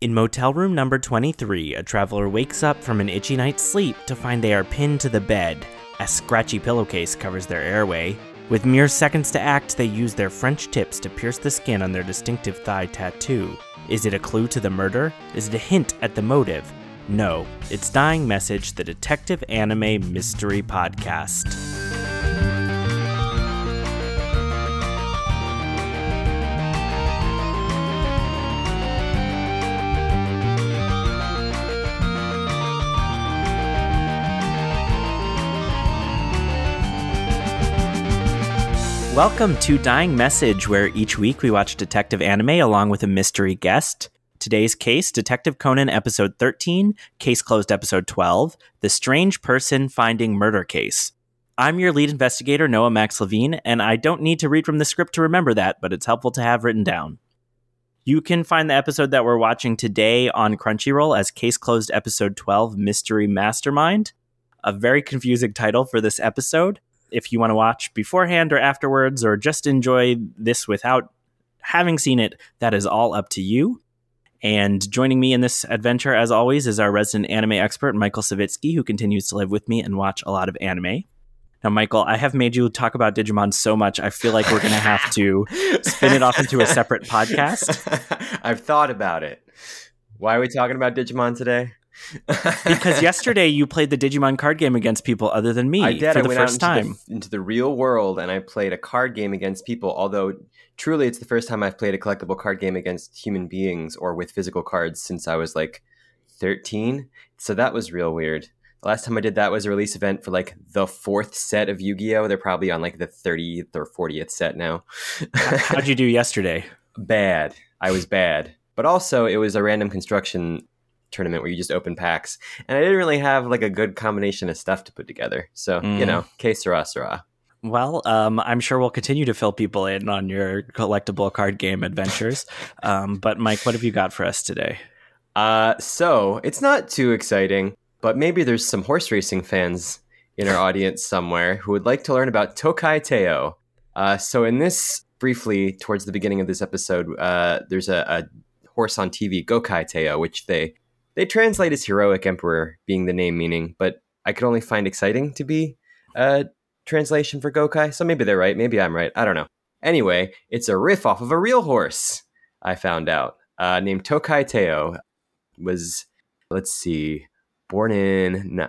In motel room number 23, a traveler wakes up from an itchy night's sleep to find they are pinned to the bed. A scratchy pillowcase covers their airway. With mere seconds to act, they use their French tips to pierce the skin on their distinctive thigh tattoo. Is it a clue to the murder? Is it a hint at the motive? No, it's Dying Message, the detective anime mystery podcast. Welcome to Dying Message, where each week we watch detective anime along with a mystery guest. Today's case Detective Conan, episode 13, Case Closed, episode 12, The Strange Person Finding Murder Case. I'm your lead investigator, Noah Max Levine, and I don't need to read from the script to remember that, but it's helpful to have written down. You can find the episode that we're watching today on Crunchyroll as Case Closed, episode 12, Mystery Mastermind. A very confusing title for this episode if you want to watch beforehand or afterwards, or just enjoy this without having seen it, that is all up to you. And joining me in this adventure, as always, is our resident anime expert, Michael Savitsky, who continues to live with me and watch a lot of anime. Now, Michael, I have made you talk about Digimon so much, I feel like we're going to have to spin it off into a separate podcast. I've thought about it. Why are we talking about Digimon today? Because yesterday you played the Digimon card game against people other than me I did. for I the went first into time. The, into the real world and I played a card game against people. Although truly, it's the first time I've played a collectible card game against human beings or with physical cards since I was like 13. So that was real weird. The last time I did that was a release event for like the fourth set of Yu Gi Oh! They're probably on like the 30th or 40th set now. How'd you do yesterday? bad. I was bad. But also, it was a random construction tournament where you just open packs. And I didn't really have like a good combination of stuff to put together. So, Mm. you know, que sera, sera. Well, um, I'm sure we'll continue to fill people in on your collectible card game adventures. Um, but Mike, what have you got for us today? Uh, so, it's not too exciting, but maybe there's some horse racing fans in our audience somewhere who would like to learn about Tokai Teo. Uh, so, in this, briefly, towards the beginning of this episode, uh, there's a, a horse on TV, Gokai Teo, which they they translate as heroic emperor, being the name meaning, but I could only find exciting to be a translation for Gokai. So maybe they're right, maybe I'm right. I don't know. Anyway, it's a riff off of a real horse. I found out uh, named Tokai Teo was let's see, born in.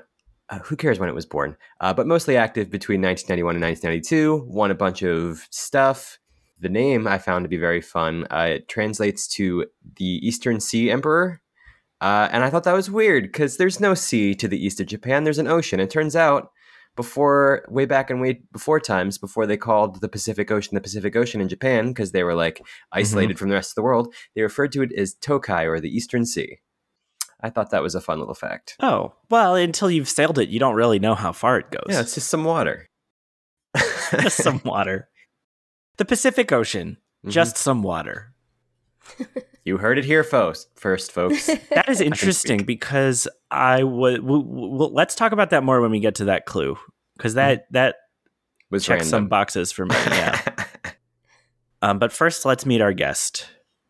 Uh, who cares when it was born? Uh, but mostly active between 1991 and 1992. Won a bunch of stuff. The name I found to be very fun. Uh, it translates to the Eastern Sea Emperor, uh, and I thought that was weird because there's no sea to the east of Japan. There's an ocean. It turns out, before way back in way before times, before they called the Pacific Ocean the Pacific Ocean in Japan because they were like isolated from the rest of the world, they referred to it as Tokai or the Eastern Sea. I thought that was a fun little fact. Oh, well, until you've sailed it, you don't really know how far it goes. Yeah, it's just some water. just some water. The Pacific Ocean, Mhm. just some water. You heard it here first, first folks. That is interesting speak. because I would. W- w- let's talk about that more when we get to that clue because that that Was checks some boxes for me. Yeah. um, but first, let's meet our guest.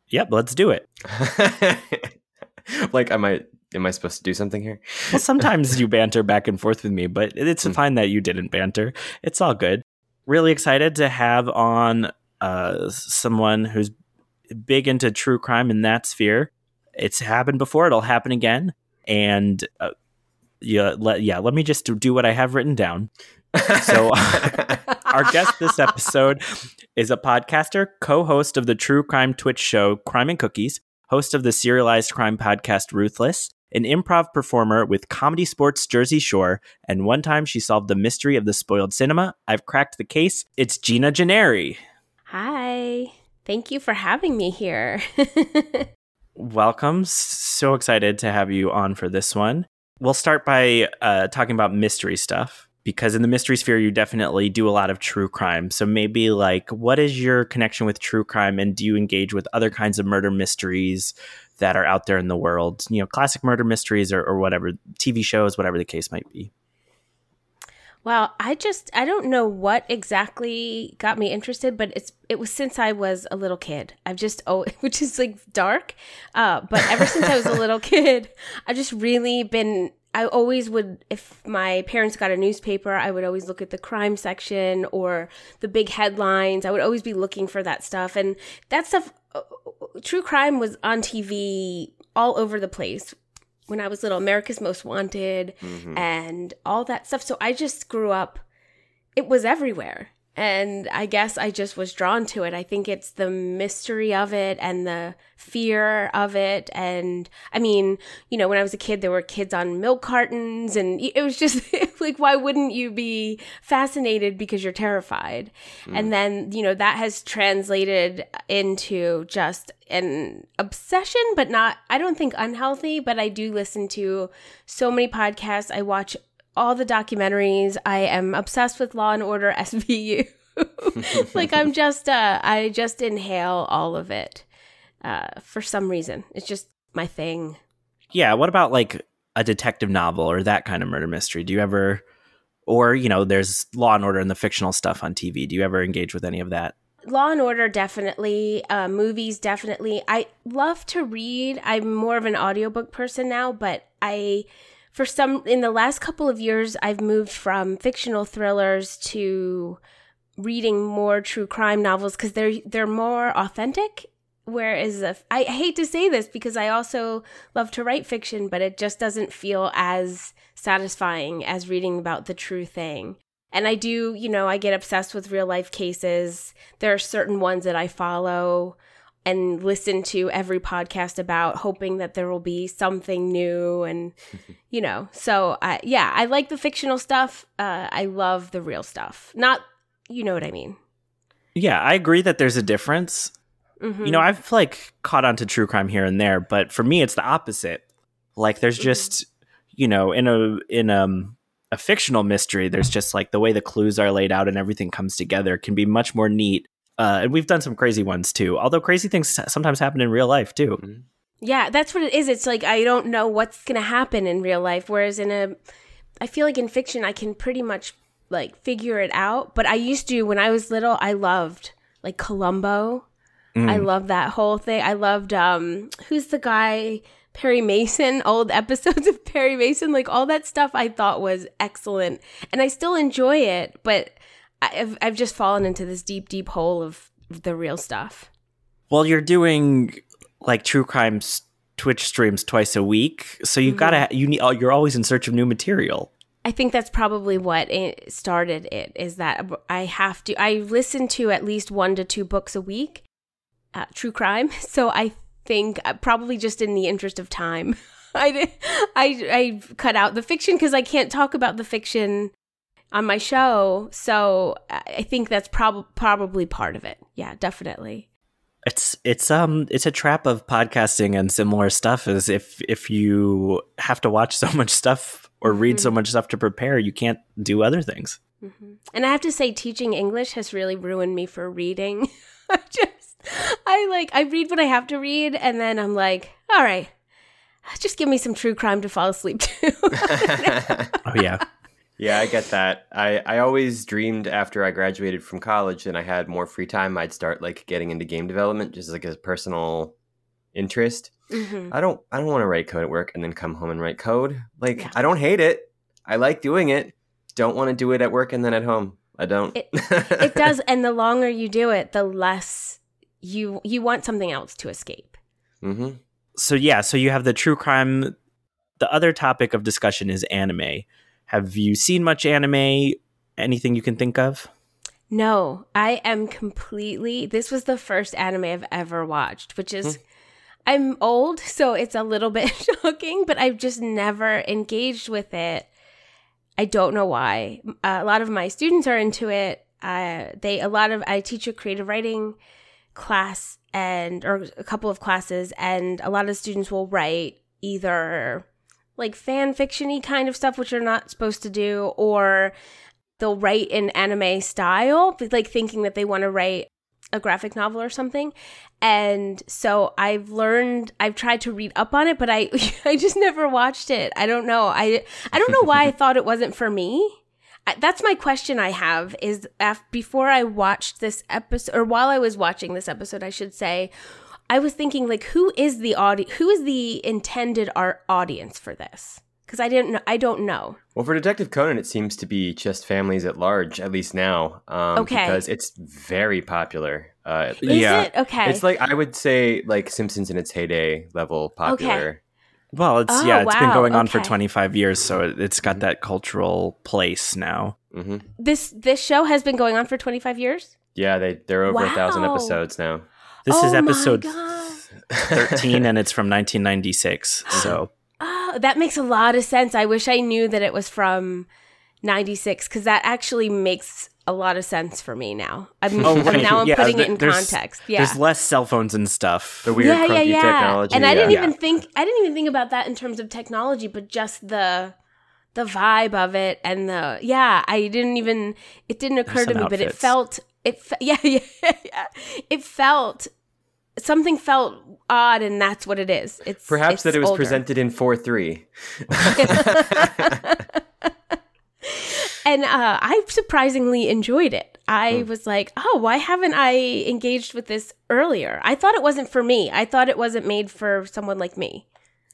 Yep, let's do it. like, am I am I supposed to do something here? Well, sometimes you banter back and forth with me, but it's Hmm. fine that you didn't banter. It's all good. Really excited to have on uh, someone who's big into true crime in that sphere. It's happened before; it'll happen again. And uh, yeah, let, yeah, let me just do what I have written down. So, Our guest this episode is a podcaster, co-host of the true crime Twitch show Crime and Cookies, host of the serialized crime podcast Ruthless, an improv performer with Comedy Sports Jersey Shore, and one time she solved the mystery of the spoiled cinema. I've cracked the case. It's Gina Gennari. Hi. Thank you for having me here. Welcome. So excited to have you on for this one. We'll start by uh, talking about mystery stuff because in the mystery sphere, you definitely do a lot of true crime. So maybe like, what is your connection with true crime, and do you engage with other kinds of murder mysteries that are out there in the world? You know, classic murder mysteries or, or whatever, TV shows, whatever the case might be. Well, I just I don't know what exactly got me interested, but it's it was since I was a little kid. I've just oh, which is like dark, uh, but ever since I was a little kid, I've just really been. I always would, if my parents got a newspaper, I would always look at the crime section or the big headlines. I would always be looking for that stuff, and that stuff. Uh, true crime was on TV all over the place when I was little, America's Most Wanted mm-hmm. and all that stuff. So I just grew up, it was everywhere. And I guess I just was drawn to it. I think it's the mystery of it and the fear of it. And I mean, you know, when I was a kid, there were kids on milk cartons, and it was just like, why wouldn't you be fascinated because you're terrified? Mm. And then, you know, that has translated into just an obsession, but not, I don't think unhealthy, but I do listen to so many podcasts. I watch all the documentaries. I am obsessed with Law and Order SVU. like I'm just uh I just inhale all of it. Uh for some reason. It's just my thing. Yeah, what about like a detective novel or that kind of murder mystery? Do you ever or, you know, there's Law and Order and the fictional stuff on TV. Do you ever engage with any of that? Law and Order definitely, uh, movies definitely. I love to read. I'm more of an audiobook person now, but I for some in the last couple of years I've moved from fictional thrillers to reading more true crime novels cuz they're they're more authentic whereas if, I hate to say this because I also love to write fiction but it just doesn't feel as satisfying as reading about the true thing. And I do, you know, I get obsessed with real life cases. There are certain ones that I follow and listen to every podcast about hoping that there will be something new and you know so I, yeah i like the fictional stuff uh, i love the real stuff not you know what i mean yeah i agree that there's a difference mm-hmm. you know i've like caught on to true crime here and there but for me it's the opposite like there's mm-hmm. just mm-hmm. you know in a in um a fictional mystery there's just like the way the clues are laid out and everything comes together can be much more neat uh, and we've done some crazy ones too. Although crazy things sometimes happen in real life too. Mm-hmm. Yeah, that's what it is. It's like I don't know what's going to happen in real life whereas in a I feel like in fiction I can pretty much like figure it out, but I used to when I was little I loved like Columbo. Mm. I loved that whole thing. I loved um who's the guy Perry Mason, old episodes of Perry Mason, like all that stuff I thought was excellent. And I still enjoy it, but I've I've just fallen into this deep, deep hole of the real stuff. Well, you're doing like true crimes Twitch streams twice a week, so you mm-hmm. gotta you need you're always in search of new material. I think that's probably what it started. It is that I have to. I listen to at least one to two books a week, uh, true crime. So I think uh, probably just in the interest of time, I I I cut out the fiction because I can't talk about the fiction on my show. So I think that's prob- probably part of it. Yeah, definitely. It's it's um it's a trap of podcasting and similar stuff is if if you have to watch so much stuff or read mm-hmm. so much stuff to prepare, you can't do other things. Mm-hmm. And I have to say, teaching English has really ruined me for reading. I just I like I read what I have to read, and then I'm like, all right, just give me some true crime to fall asleep to. oh yeah. Yeah, I get that. I, I always dreamed after I graduated from college and I had more free time, I'd start like getting into game development just like a personal interest. Mm-hmm. I don't I don't want to write code at work and then come home and write code. Like yeah. I don't hate it. I like doing it. Don't want to do it at work and then at home. I don't. It, it does, and the longer you do it, the less you you want something else to escape. Mm-hmm. So yeah, so you have the true crime. The other topic of discussion is anime. Have you seen much anime? Anything you can think of? No, I am completely. This was the first anime I've ever watched, which is. Hmm. I'm old, so it's a little bit shocking, but I've just never engaged with it. I don't know why. A lot of my students are into it. Uh, they a lot of I teach a creative writing class and or a couple of classes, and a lot of students will write either like fan fictiony kind of stuff, which you're not supposed to do, or they'll write in anime style, like thinking that they want to write a graphic novel or something. And so I've learned I've tried to read up on it, but I I just never watched it. I don't know. I I don't know why I thought it wasn't for me. I- that's my question I have is af- before I watched this episode or while I was watching this episode I should say I was thinking like who is the audi- who is the intended art audience for this cuz I didn't know I don't know. Well, for Detective Conan, it seems to be just families at large, at least now. Um, Okay. Because it's very popular. Uh, Is Yeah. it? Okay. It's like I would say like Simpsons in its heyday level popular. Okay. Well, it's Oh, yeah, it's been going on for 25 years, so it, it's got that cultural place now. hmm this this show has been going on for 25 years? Yeah, they they're over a thousand episodes now. This Oh is my episode God. 13 and it's from 1996. So, Oh, that makes a lot of sense. I wish I knew that it was from 96 cuz that actually makes a lot of sense for me now. I'm, Oh, I'm- right. now I'm Yeah, putting th- it in there's- context. Yeah. there's less cell phones and stuff. The weird crunky technology. And I yeah. didn't Yeah. even think I didn't even think about that in terms of technology, but just the the vibe of it and the yeah, I didn't even it didn't occur to me, some but it felt it fe- yeah, yeah yeah it felt something felt odd, and that's what it is. It's Perhaps it's that it was older. presented in four three. and uh, I surprisingly enjoyed it. I Hmm. was like, oh, why haven't I engaged with this earlier? I thought it wasn't for me. I thought it wasn't made for someone like me.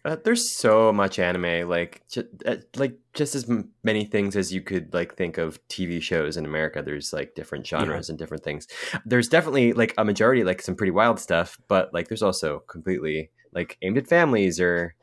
Uh, there's so much anime, like ju- uh, like just as m- many things as you could like think of TV shows in America. There's like different genres and different things. There's definitely like a majority, like some pretty wild stuff, but like there's also completely like aimed at families or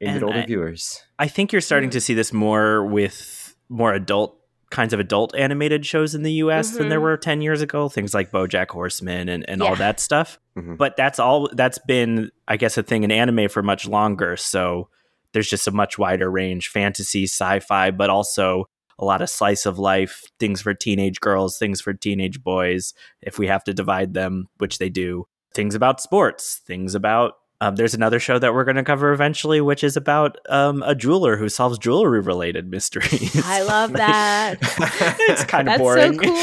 aimed at older I- viewers. I think you're starting to see this more with more adult kinds of adult animated shows in the US than there Mhm. were 10 years ago. Things like Bojack Horseman and, and all that stuff. Mhm. But that's all that's been, I guess, a thing in anime for much longer. So there's just a much wider range fantasy, sci fi, but also a lot of slice of life, things for teenage girls, things for teenage boys, if we have to divide them, which they do. Things about sports, things about um, there's another show that we're going to cover eventually, which is about um, a jeweler who solves jewelry related mysteries. I love that. it's kind of That's boring. so cool.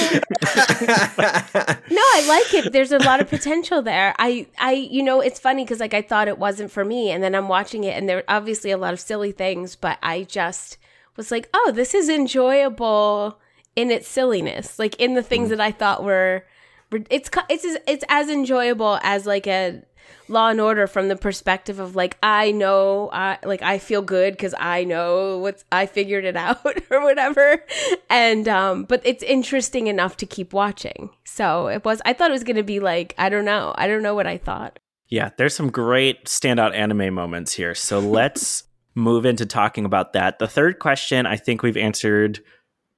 No, I like it. There's a lot of potential there. I, I, you know, it's funny because like I thought it wasn't for me, and then I'm watching it, and there are obviously a lot of silly things, but I just was like, oh, this is enjoyable in its silliness, like in the things that I thought were, were- it's it's it's as enjoyable as like a Law and Order from the perspective of like I know, I like I feel good because I know what's I figured it out or whatever, and um, but it's interesting enough to keep watching. So it was. I thought it was gonna be like I don't know. I don't know what I thought. Yeah, there's some great standout anime moments here. So let's move into talking about that. The third question I think we've answered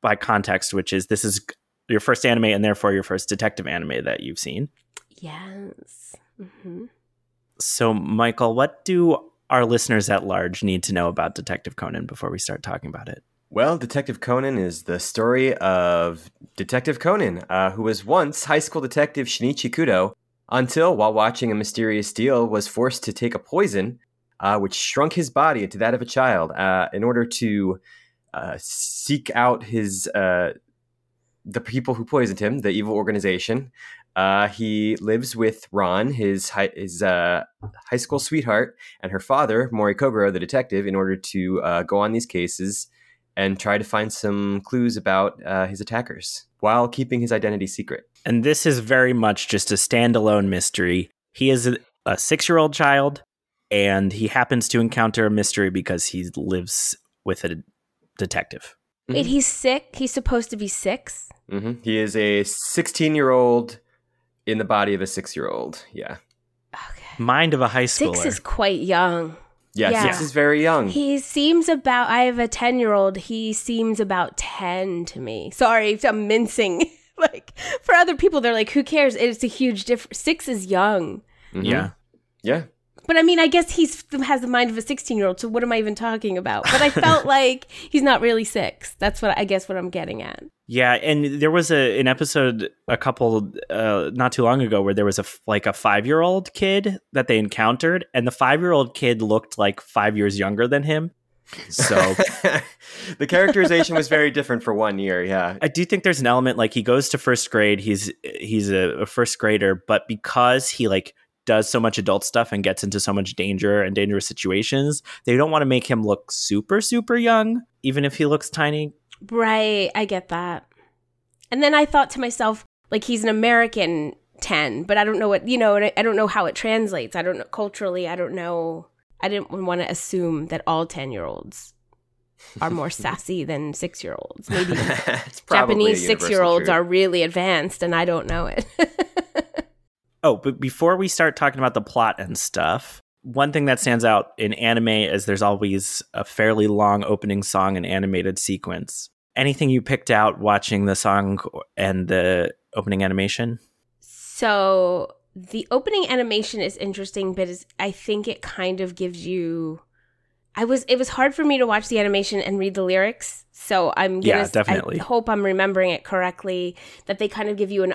by context, which is this is your first anime and therefore your first detective anime that you've seen. Yes. hmm So, Michael, what do our listeners at large need to know about Detective Conan before we start talking about it? Well, Detective Conan is the story of Detective Conan, uh, who was once high school detective Shinichi Kudo, until, while watching a mysterious deal, was forced to take a poison uh, which shrunk his body into that of a child uh, in order to uh, seek out his uh, the people who poisoned him, the evil organization. Uh, he lives with Ron, his high, his uh, high school sweetheart, and her father, Mori Kogoro, the detective, in order to uh, go on these cases and try to find some clues about uh, his attackers while keeping his identity secret. And this is very much just a standalone mystery. He is a, a six year old child, and he happens to encounter a mystery because he lives with a detective. Wait, he's sick. He's supposed to be six. hmm He is a 16 year old in the body of a six year old. Yeah. Okay. Mind of a high schooler. Six is quite young. Yeah, Yeah. six is very young. He seems about. I have a ten-year-old. He seems about ten to me. Sorry, if I'm mincing. like for other people, they're like, "Who cares?" It's a huge difference. Six is young, Mhm. Yeah. Yeah. But I mean, I guess he's has the mind of a sixteen-year-old. So what am I even talking about? But I felt like he's not really six. That's what I guess what I'm getting at. Yeah, and there was a an episode a couple uh not too long ago where there was a like a 5-year-old kid that they encountered and the 5-year-old kid looked like 5 years younger than him. So the characterization was very different for one year. Yeah. I do think there's an element like he goes to first grade, he's he's a, a first grader, but because he like does so much adult stuff and gets into so much danger and dangerous situations, they don't want to make him look super super young even if he looks tiny. Right, I get that. And then I thought to myself, like he's an American 10, but I don't know what, you know, I don't know how it translates. I don't know culturally, I don't know. I didn't want to assume that all 10-year-olds are more sassy than 6-year-olds. Maybe Japanese 6-year-olds are really advanced and I don't know it. oh, but before we start talking about the plot and stuff, one thing that stands out in anime is there's always a fairly long opening song and animated sequence. Anything you picked out watching the song and the opening animation? So the opening animation is interesting, but I think it kind of gives you. I was it was hard for me to watch the animation and read the lyrics, so I'm gonna, yeah definitely. I hope I'm remembering it correctly. That they kind of give you an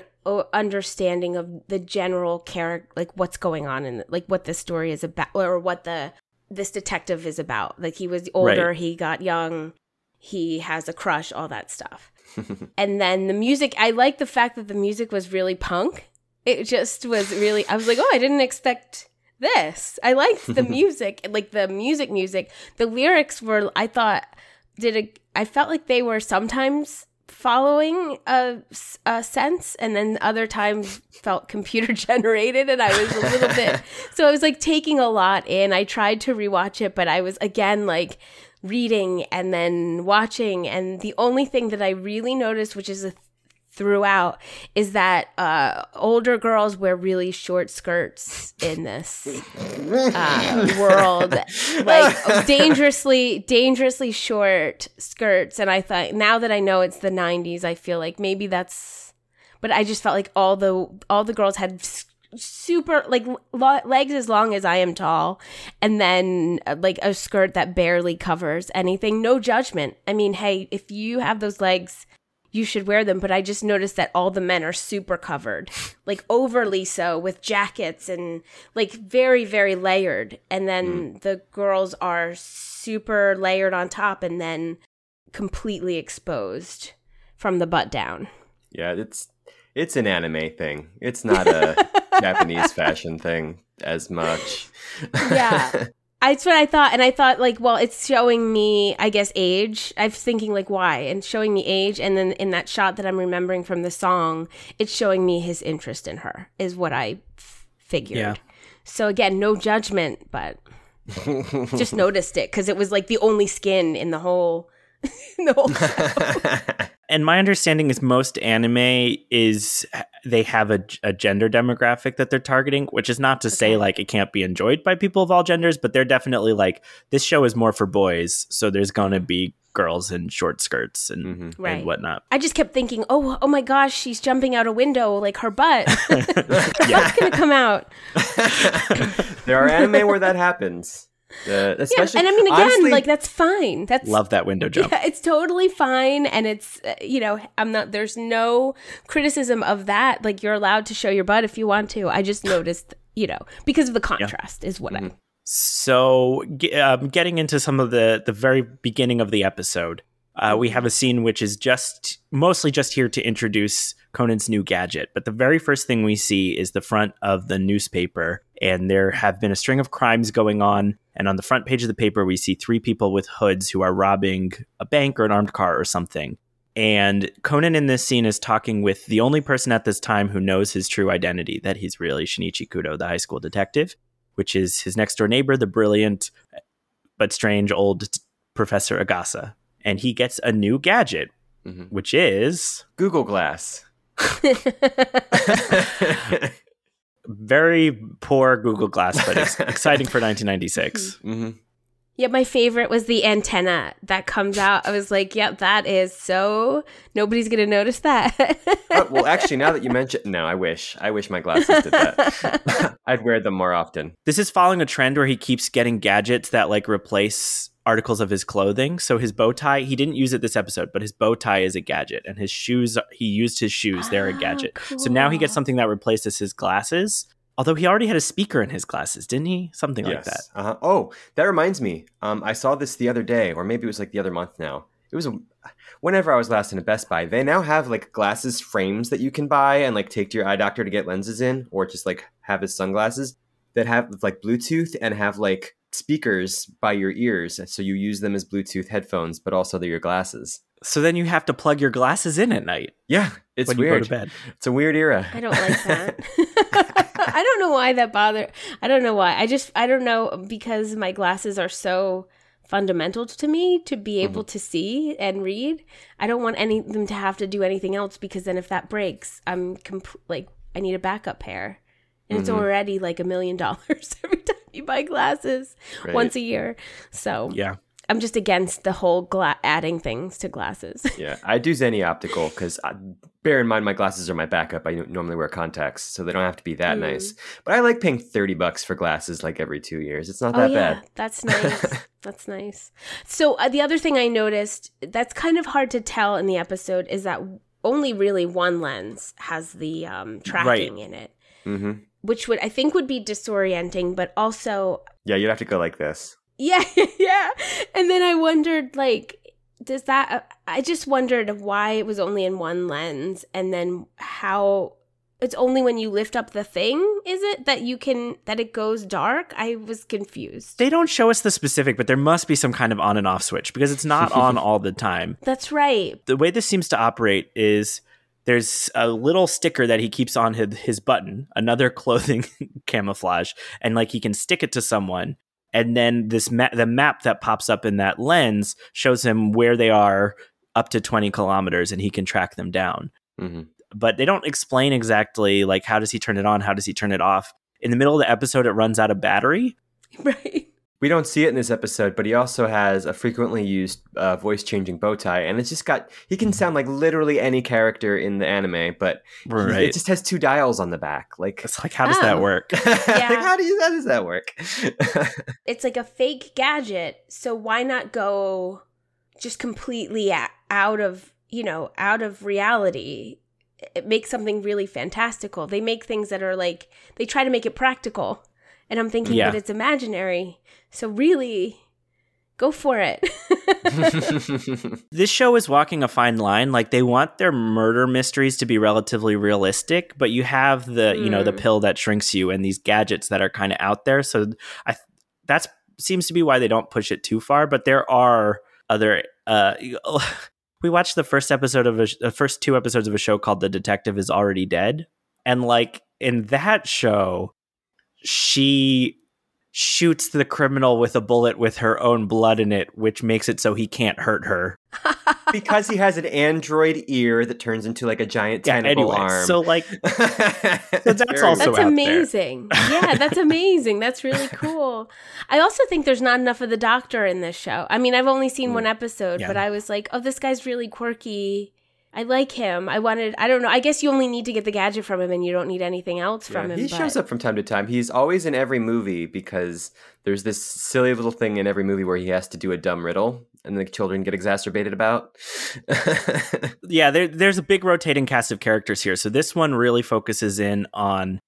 understanding of the general character, like what's going on and like what the story is about, or what the this detective is about. Like he was older, right. he got young, he has a crush, all that stuff. and then the music, I like the fact that the music was really punk. It just was really. I was like, oh, I didn't expect this. I liked the music, like the music, music. The lyrics were, I thought, did a. I felt like they were sometimes following a, a sense and then other times felt computer generated and i was a little bit so i was like taking a lot in i tried to rewatch it but i was again like reading and then watching and the only thing that i really noticed which is a throughout is that uh, older girls wear really short skirts in this uh, world, like dangerously, dangerously short skirts. And I thought, now that I know it's the '90s, I feel like maybe that's. But I just felt like all the all the girls had super like lo- legs as long as I am tall, and then uh, like a skirt that barely covers anything. No judgment. I mean, hey, if you have those legs you should wear them. But I just noticed that all the men are super covered, like overly so, with jackets and like very, very layered. And then mm. the girls are super layered on top and then completely exposed from the butt down. Yeah, it's it's an anime thing. It's not a Japanese fashion thing as much. yeah. That's what I thought, and I thought like, well, it's showing me, I guess, age. I was thinking like, why? And showing me age, and then in that shot that I'm remembering from the song, it's showing me his interest in her. Is what I f- figured. Yeah. So again, no judgment, but just noticed it because it was like the only skin in the whole, the whole and my understanding is most anime is they have a, a gender demographic that they're targeting, which is not to okay. say like it can't be enjoyed by people of all genders, but they're definitely like this show is more for boys, so there's gonna be girls in short skirts and, mm-hmm. right. and whatnot. I just kept thinking, oh, oh my gosh, she's jumping out a window, like her butt, her butt's gonna come out. there are anime where that happens. Especially, yeah, and I mean, again, honestly, like that's fine. That's love that window jump. Yeah, it's totally fine, and it's uh, you know, I'm not. There's no criticism of that. Like you're allowed to show your butt if you want to. I just noticed, you know, because of the contrast yeah. is what mm-hmm. I. So, um, getting into some of the the very beginning of the episode, uh, we have a scene which is just mostly just here to introduce Conan's new gadget. But the very first thing we see is the front of the newspaper, and there have been a string of crimes going on. And on the front page of the paper, we see three people with hoods who are robbing a bank or an armed car or something. And Conan in this scene is talking with the only person at this time who knows his true identity that he's really Shinichi Kudo, the high school detective, which is his next door neighbor, the brilliant but strange old Professor Agasa and he gets a new gadget, mm-hmm. which is Google Glass. Very poor Google Glass, but it's exciting for 1996. Mm-hmm. Yeah, my favorite was the antenna that comes out. I was like, yep, that is so nobody's gonna notice that. oh, well, actually, now that you mention, no, I wish, I wish my glasses did that. I'd wear them more often. This is following a trend where he keeps getting gadgets that like replace articles of his clothing. So his bow tie, he didn't use it this episode, but his bow tie is a gadget, and his shoes, he used his shoes. They're a ah, gadget. Cool. So now he gets something that replaces his glasses. Although he already had a speaker in his glasses, didn't he? Something yes. like that. Uh-huh. Oh, that reminds me. Um, I saw this the other day, or maybe it was like the other month now. It was a, whenever I was last in a Best Buy. They now have like glasses frames that you can buy and like take to your eye doctor to get lenses in, or just like have his sunglasses that have like Bluetooth and have like speakers by your ears, so you use them as Bluetooth headphones, but also they're your glasses. So then you have to plug your glasses in at night Yeah, it's when you go weird. to bed. It's a weird era. I don't like that. I don't know why that bother. I don't know why. I just I don't know because my glasses are so fundamental to me to be able Mm-hmm. to see and read. I don't want any of them to have to do anything else because then if that breaks, I'm comp- like I need a backup pair. And it's Mhm. already like a million dollars every time you buy glasses Right. once a year. So Yeah. I'm just against the whole gla- adding things to glasses. Yeah, I do Zenni Optical because bear in mind my glasses are my backup. I normally wear contacts, so they don't have to be that Mm. nice. But I like paying thirty bucks for glasses like every two years. It's not oh that yeah, bad. that's nice. that's nice. So uh, the other thing I noticed that's kind of hard to tell in the episode is that only really one lens has the um, tracking in it, hmm which would I think would be disorienting, but also Yeah, you'd have to go like this. yeah, yeah. And then I wondered like. Does that? I just wondered why it was only in one lens, and then how it's only when you lift up the thing is it that you can that it goes dark i was confused They don't show us the specific, but there must be some kind of on and off switch because it's not on all the time. that's right The way this seems to operate is there's a little sticker that he keeps on his, his button, another clothing camouflage, and like he can stick it to someone. And then this ma- the map that pops up in that lens shows him where they are up to 20 kilometers and he can track them down. hmm but they don't explain exactly like how does he turn it on how does he turn it off in the middle of the episode it runs out of battery right We don't see it in this episode, but he also has a frequently used uh, voice changing bow tie, and it's just got he can sound like literally any character in the anime, but he- it just has two dials on the back. Like, it's like how does that Oh. work like how do you how does that work? it's like a fake gadget so why not go just completely out of you know out of reality it makes something really fantastical they make things that are like they try to make it practical and i'm thinking Yeah. but it's imaginary. So really go for it. This show is walking a fine line. Like they want their murder mysteries to be relatively realistic but you have the you know the Mm. pill that shrinks you and these gadgets that are kind of out there. So i that's seems to be why they don't push it too far but there are other uh we watched the first episode of a, the first two episodes of a show called the detective is already dead. And like in that show she shoots the criminal with a bullet with her own blood in it which makes it so he can't hurt her because he has an android ear that turns into like a giant yeah tentacle anyway arm. so like that's that's also That's out there. amazing. yeah, that's amazing. That's really cool. I also think there's not enough of the doctor in this show. I mean, I've only seen Mm. one episode, Yeah. but I was like, oh, this guy's really quirky. I like him. I wanted, I don't know. I guess you only need to get the gadget from him and you don't need anything else from him. he but- shows up from time to time. He's always in every movie because there's this silly little thing in every movie where he has to do a dumb riddle and the children get exacerbated about. yeah there, there's a big rotating cast of characters here so this one really focuses in on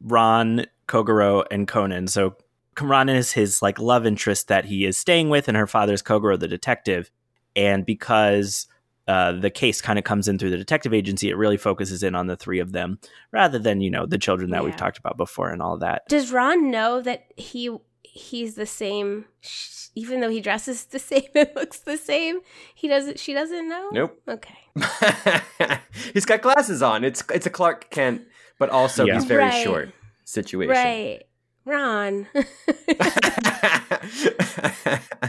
ron kogoro and conan so ron is his like love interest that he is staying with and her father's kogoro the detective and because uh, the case kind of comes in through the detective agency it really focuses in on the three of them rather than you know the children that we've talked about before and all that Does Ron know that he he's the same, even though he dresses the same and looks the same? He doesn't. She doesn't know. nope. Okay. he's got glasses on. It's it's a Clark Kent, but also Yeah. he's very Right. short situation. Right. Ron.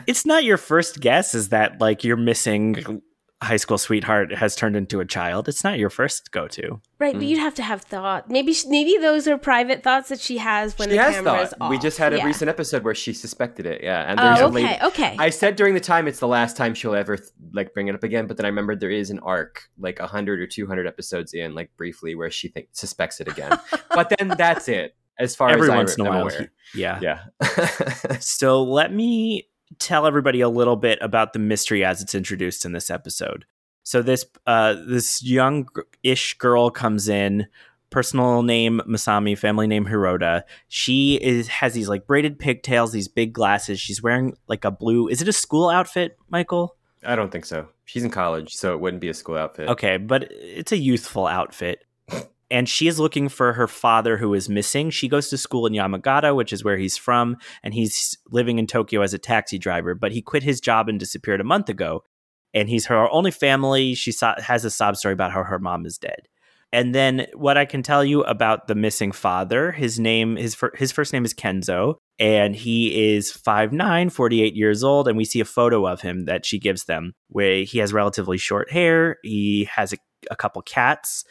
it's not your first guess is that like you're missing high school sweetheart has turned into a child it's not your first go-to Right, but Mhm. you'd have to have thought. Maybe sh- maybe those are private thoughts that she has when she the has camera is thought. off. We just had a Yeah. recent episode where she suspected it. Yeah, and there's Oh, a lady. okay, okay. I said during the time it's the last time she'll ever like bring it up again, but then I remembered there is an arc like hundred or two hundred episodes in, like briefly, where she think, suspects it again. but then that's it. As far every as I once in a am while aware. yeah Yeah. so let me tell everybody a little bit about the mystery as it's introduced in this episode so this uh this young-ish girl comes in personal name masami family name hirota she is has these like braided pigtails these big glasses she's wearing like a blue is it a school outfit michael I don't think so. She's in college, so it wouldn't be a school outfit. Okay, but it's a youthful outfit. And she is looking for her father who is missing. She goes to school in Yamagata, which is where he's from, and he's living in Tokyo as a taxi driver, but he quit his job and disappeared a month ago. and he's her only family. She so- has a sob story about how her mom is dead. And then what I can tell you about the missing father, his name his fir- his first name is Kenzo and he is 5'9, 48 years old and we see a photo of him that she gives them where he has relatively short hair, he has a, a couple cats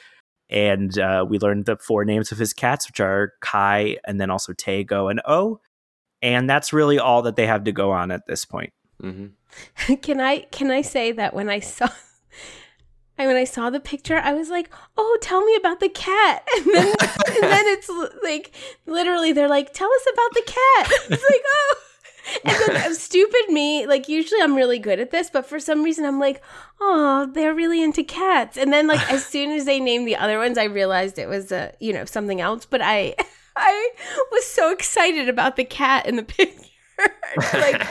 and uh, we learned the four names of his cats which are Kai and then also Tego and O. And that's really all that they have to go on at this point. Mm-hmm. can I can I say that when I saw and when I saw the picture, I was like, "Oh, tell me about the cat." And then, and then it's like literally they're like, "Tell us about the cat." It's like, "Oh." And then stupid me, like usually I'm really good at this, but for some reason I'm like, "Oh, they're really into cats." And then like as soon as they named the other ones, I realized it was uh, you know, something else, but I I was so excited about the cat in the picture. like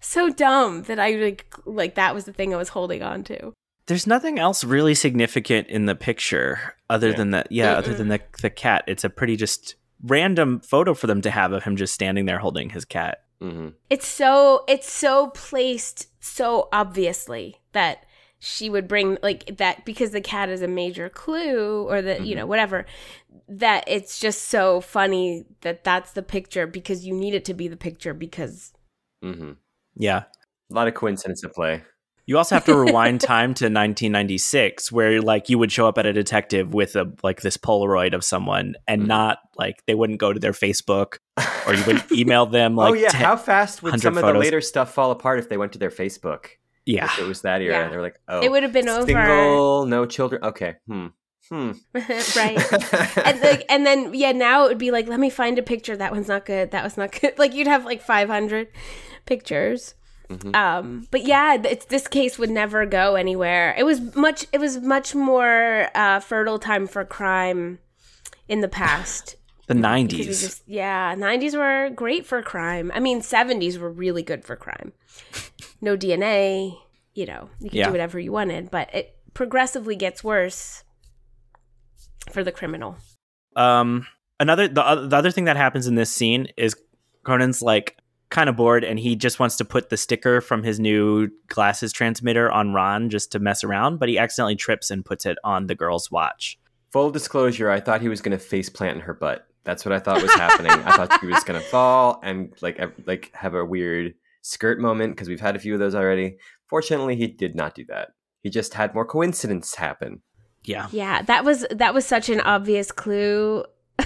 so dumb that I like like that was the thing I was holding on to. There's nothing else really significant in the picture other Yeah. than that. Yeah, other than the the cat. It's a pretty just random photo for them to have of him just standing there holding his cat. Mm-hmm. It's so it's so placed so obviously that she would bring like that because the cat is a major clue or that you know whatever that it's just so funny that that's the picture because you need it to be the picture because Mm-hmm. Yeah. A lot of coincidence at play. You also have to rewind time to 1996, where like you would show up at a detective with a like this Polaroid of someone, and Mhm. not like they wouldn't go to their Facebook or you would email them like oh yeah, 10 how fast would 100 some of the later stuff fall apart if they went to their Facebook? yeah. If it was that era, Yeah. they're like, oh, it would have been over single, no children. Okay, hmm, hmm. right and like and then yeah now it would be like let me find a picture that one's not good that was not good like you'd have like 500 pictures Mhm. um but yeah it's this case would never go anywhere it was much it was much more uh fertile time for crime in the past The 90s. just yeah 90s were great for crime i mean 70s were really good for crime no dna you know you could Yeah. do whatever you wanted but it progressively gets worse for the criminal Um, another the, the other thing that happens in this scene is Conan's like kind of bored and he just wants to put the sticker from his new glasses transmitter on Ron just to mess around, but he accidentally trips and puts it on the girl's watch. Full disclosure, I thought he was going to face plant in her butt. That's what I thought was happening. I thought she was going to fall and like like have a weird skirt moment because we've had a few of those already. Fortunately, he did not do that. He just had more coincidence happen. Yeah. Yeah, that was that was such an obvious clue.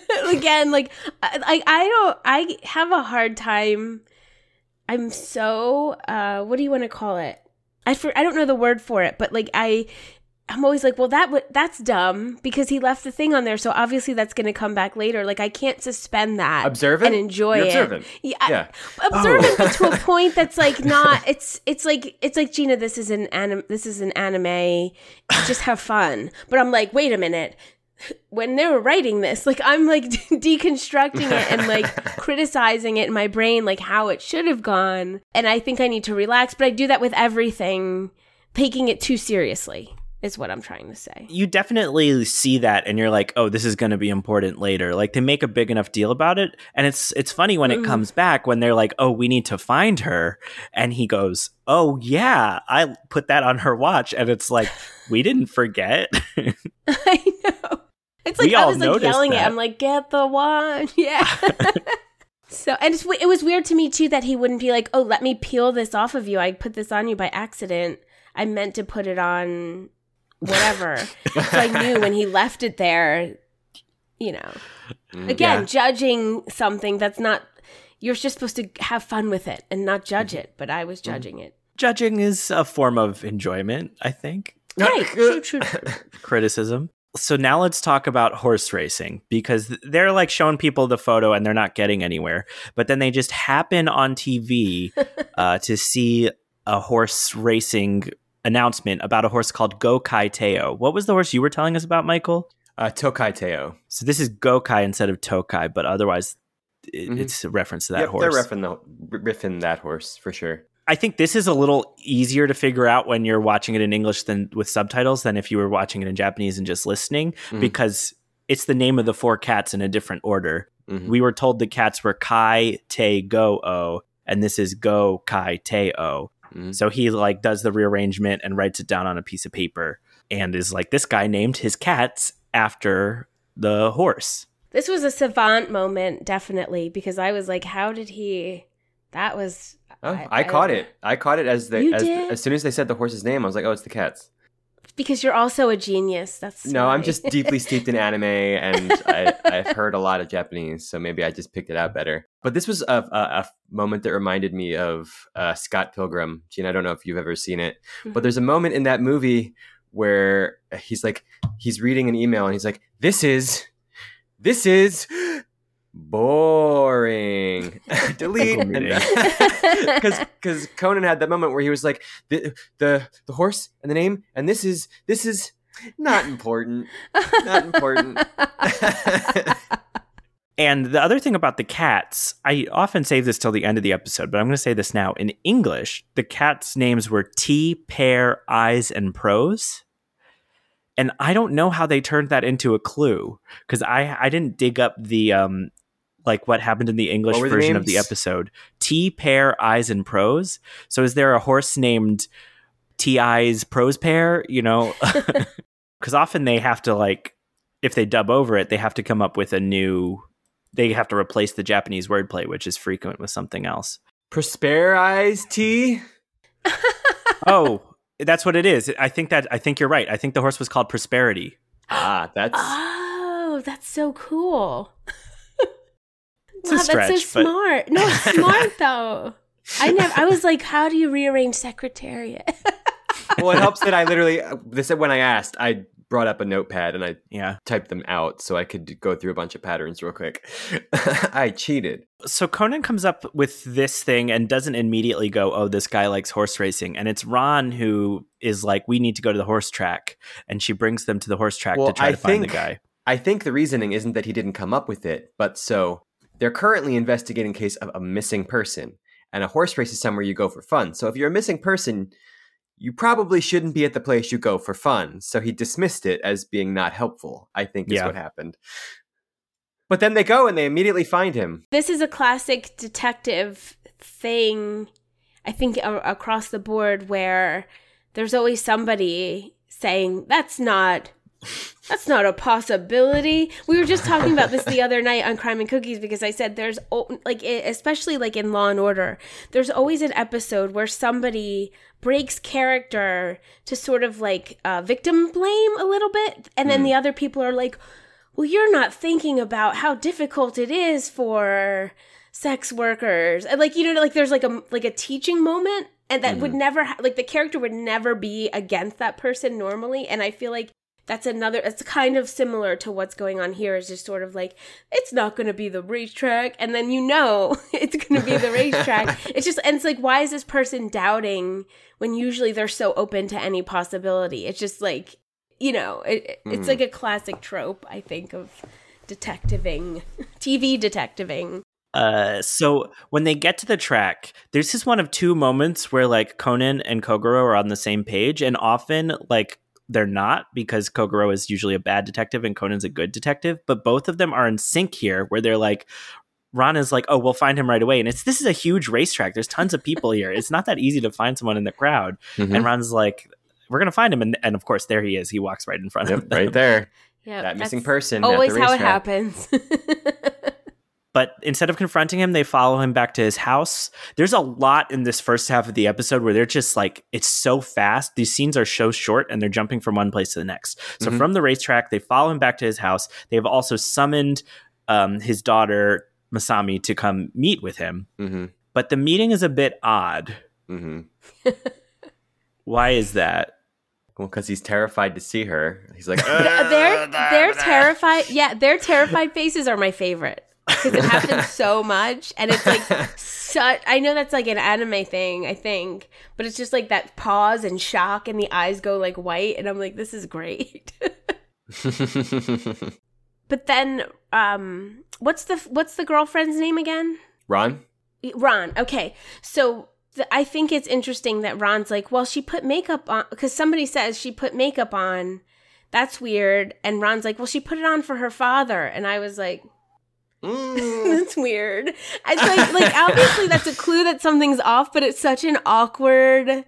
Again, like I I don't I have a hard time. I'm so uh what do you want to call it? I for, I don't know the word for it, but like I I'm always like, well that w- that's dumb because he left the thing on there, so obviously that's going to come back later. Like I can't suspend that Observant? and enjoy You're it. observant. Yeah, I- Yeah. observant Oh. but to a point that's like not it's it's like it's like gina this is an anim this is an anime just have fun but i'm like wait a minute when they were writing this like i'm like deconstructing it and like criticizing it in my brain like how it should have gone and i think i need to relax but i do that with everything taking it too seriously is what i'm trying to say You definitely see that and you're like, "Oh, this is going to be important later." Like they make a big enough deal about it, and it's it's funny when it Mhm. comes back when they're like, "Oh, we need to find her." And he goes, "Oh, yeah, I put that on her watch." And it's like, "We didn't forget." I know. It's like We I was like yelling it. I'm like, get the one, yeah. so and it's, it was weird to me too that he wouldn't be like, oh, let me peel this off of you. I put this on you by accident. I meant to put it on, whatever. so I knew when he left it there. You know, Mm. again, Yeah. judging something that's not. You're just supposed to have fun with it and not judge it. But I was judging it. Judging is a form of enjoyment, I think. Right? True. True. true. criticism. So now let's talk about horse racing because they're like showing people the photo and they're not getting anywhere. But then they just happen on TV uh, to see a horse racing announcement about a horse called Go Kai Teo. What was the horse you were telling us about, Michael? Uh, Tokai Teo. So this is Gokai instead of Tokai, but otherwise it, Mhm. it's a reference to that yep, horse. they're riffing, the, riffing that horse for sure. I think this is a little easier to figure out when you're watching it in English than with subtitles than if you were watching it in Japanese and just listening Mhm. because it's the name of the four cats in a different order. Mhm. We were told the cats were Kai, Te, Go, O, and this is Go, Kai, Te, O. Mhm. So he like does the rearrangement and writes it down on a piece of paper and is like, this guy named his cats after the horse. This was a savant moment, definitely, because I was like, how did he? That was. Oh, I, caught it. I caught it as You as, as soon as they said the horse's name. I was like, oh, it's the cats. Because you're also a genius. That's No, I'm just deeply steeped in anime, and I, I've heard a lot of Japanese, so maybe I just picked it out better. But this was a, a, a moment that reminded me of uh, Scott Pilgrim. Gene, I don't know if you've ever seen it, Mm-hmm. but there's a moment in that movie where he's like, he's reading an email, and he's like, "This is, this is." Boring. Delete. Because because Conan had that moment where he was like the the the horse and the name and this is this is not important. Not important. And the other thing about the cats, I often save this till the end of the episode, but I'm going to say this now. In English, the cats' names were T, Pear, Eyes, and Prose. And I don't know how they turned that into a clue because I I didn't dig up the um like what happened in the English What were the version of the episode. T, pair Eyes, and Prose. So is there a horse named T Eyes Prose pair? You know, because often they have to like if they dub over it, they have to come up with a new. They have to replace the Japanese wordplay, which is frequent with something else. Prosperize T. oh, that's what it is. I think that I think you're right. I think the horse was called Prosperity. Ah, that's Oh, that's so cool. It's a wow, stretch, that's so but- smart. No, it's smart though. I never. I was like, how do you rearrange Secretariat? well. It helps that I literally. Uh, they said when I asked, I brought up a notepad and I Yeah. typed them out so I could go through a bunch of patterns real quick. I cheated. So Conan comes up with this thing and doesn't immediately go, "Oh, this guy likes horse racing." And it's Ran who is like, "We need to go to the horse track," and she brings them to the horse track Well, to try I to find the guy. I think the reasoning isn't that he didn't come up with it, but so they're currently investigating a case of a missing person, and a horse race is somewhere you go for fun. So if you're a missing person, you probably shouldn't be at the place you go for fun. So he dismissed it as being not helpful. I think is Yeah. what happened. But then they go and they immediately find him. this is a classic detective thing. I think a- across the board where there's always somebody saying that's not that's not a possibility. We were just talking about this the other night on Crime and Cookies because I said there's like especially like in Law and Order, there's always an episode where somebody breaks character to sort of like uh, victim blame a little bit, and then the other people are like, "Well, you're not thinking about how difficult it is for." sex workers and like you know like there's like a like a teaching moment and that would never ha- like the character would never be against that person normally and i feel like that's another it's kind of similar to what's going on here is just sort of like it's not going to be the racetrack and then you know it's going to be the racetrack. It's just and it's like why is this person doubting when usually they're so open to any possibility? It's just like you know it, it's Mhm. like a classic trope i think of detectiving tv detectiving. Uh, so when they get to the track, there's this one of two moments where like Conan and Kogoro are on the same page, and often like they're not because Kogoro is usually a bad detective and Conan's a good detective, but both of them are in sync here where they're like Ran is like, "Oh, we'll find him right away." And it's this is a huge racetrack. There's tons of people here. It's not that easy to find someone in the crowd. Mhm. And Ran's like, "We're going to find him." And, and of course, there he is. He walks right in front of Yep, them. right there. yeah that missing person. always at the how it happens But instead of confronting him, they follow him back to his house. There's a lot in this first half of the episode where they're just like, it's so fast. These scenes are so short and they're jumping from one place to the next. So Mhm. from the racetrack, they follow him back to his house. They have also summoned um, his daughter, Masami, to come meet with him. Mm-hmm. But the meeting is a bit odd. Mm-hmm. Why is that? Well, because he's terrified to see her. He's like, they're they're terrified yeah their terrified faces are my favorite because it happens so much and it's like such i know that's like an anime thing i think but it's just like that pause and shock and the eyes go like white and i'm like this is great but then um what's the what's the girlfriend's name again Ran. Ran. Okay. So th- I think it's interesting that Ran's like, well, she put makeup on because somebody says she put makeup on. That's weird. And Ran's like, well, she put it on for her father. And I was like, Mm. that's weird. It's like like obviously that's a clue that something's off, but it's such an awkward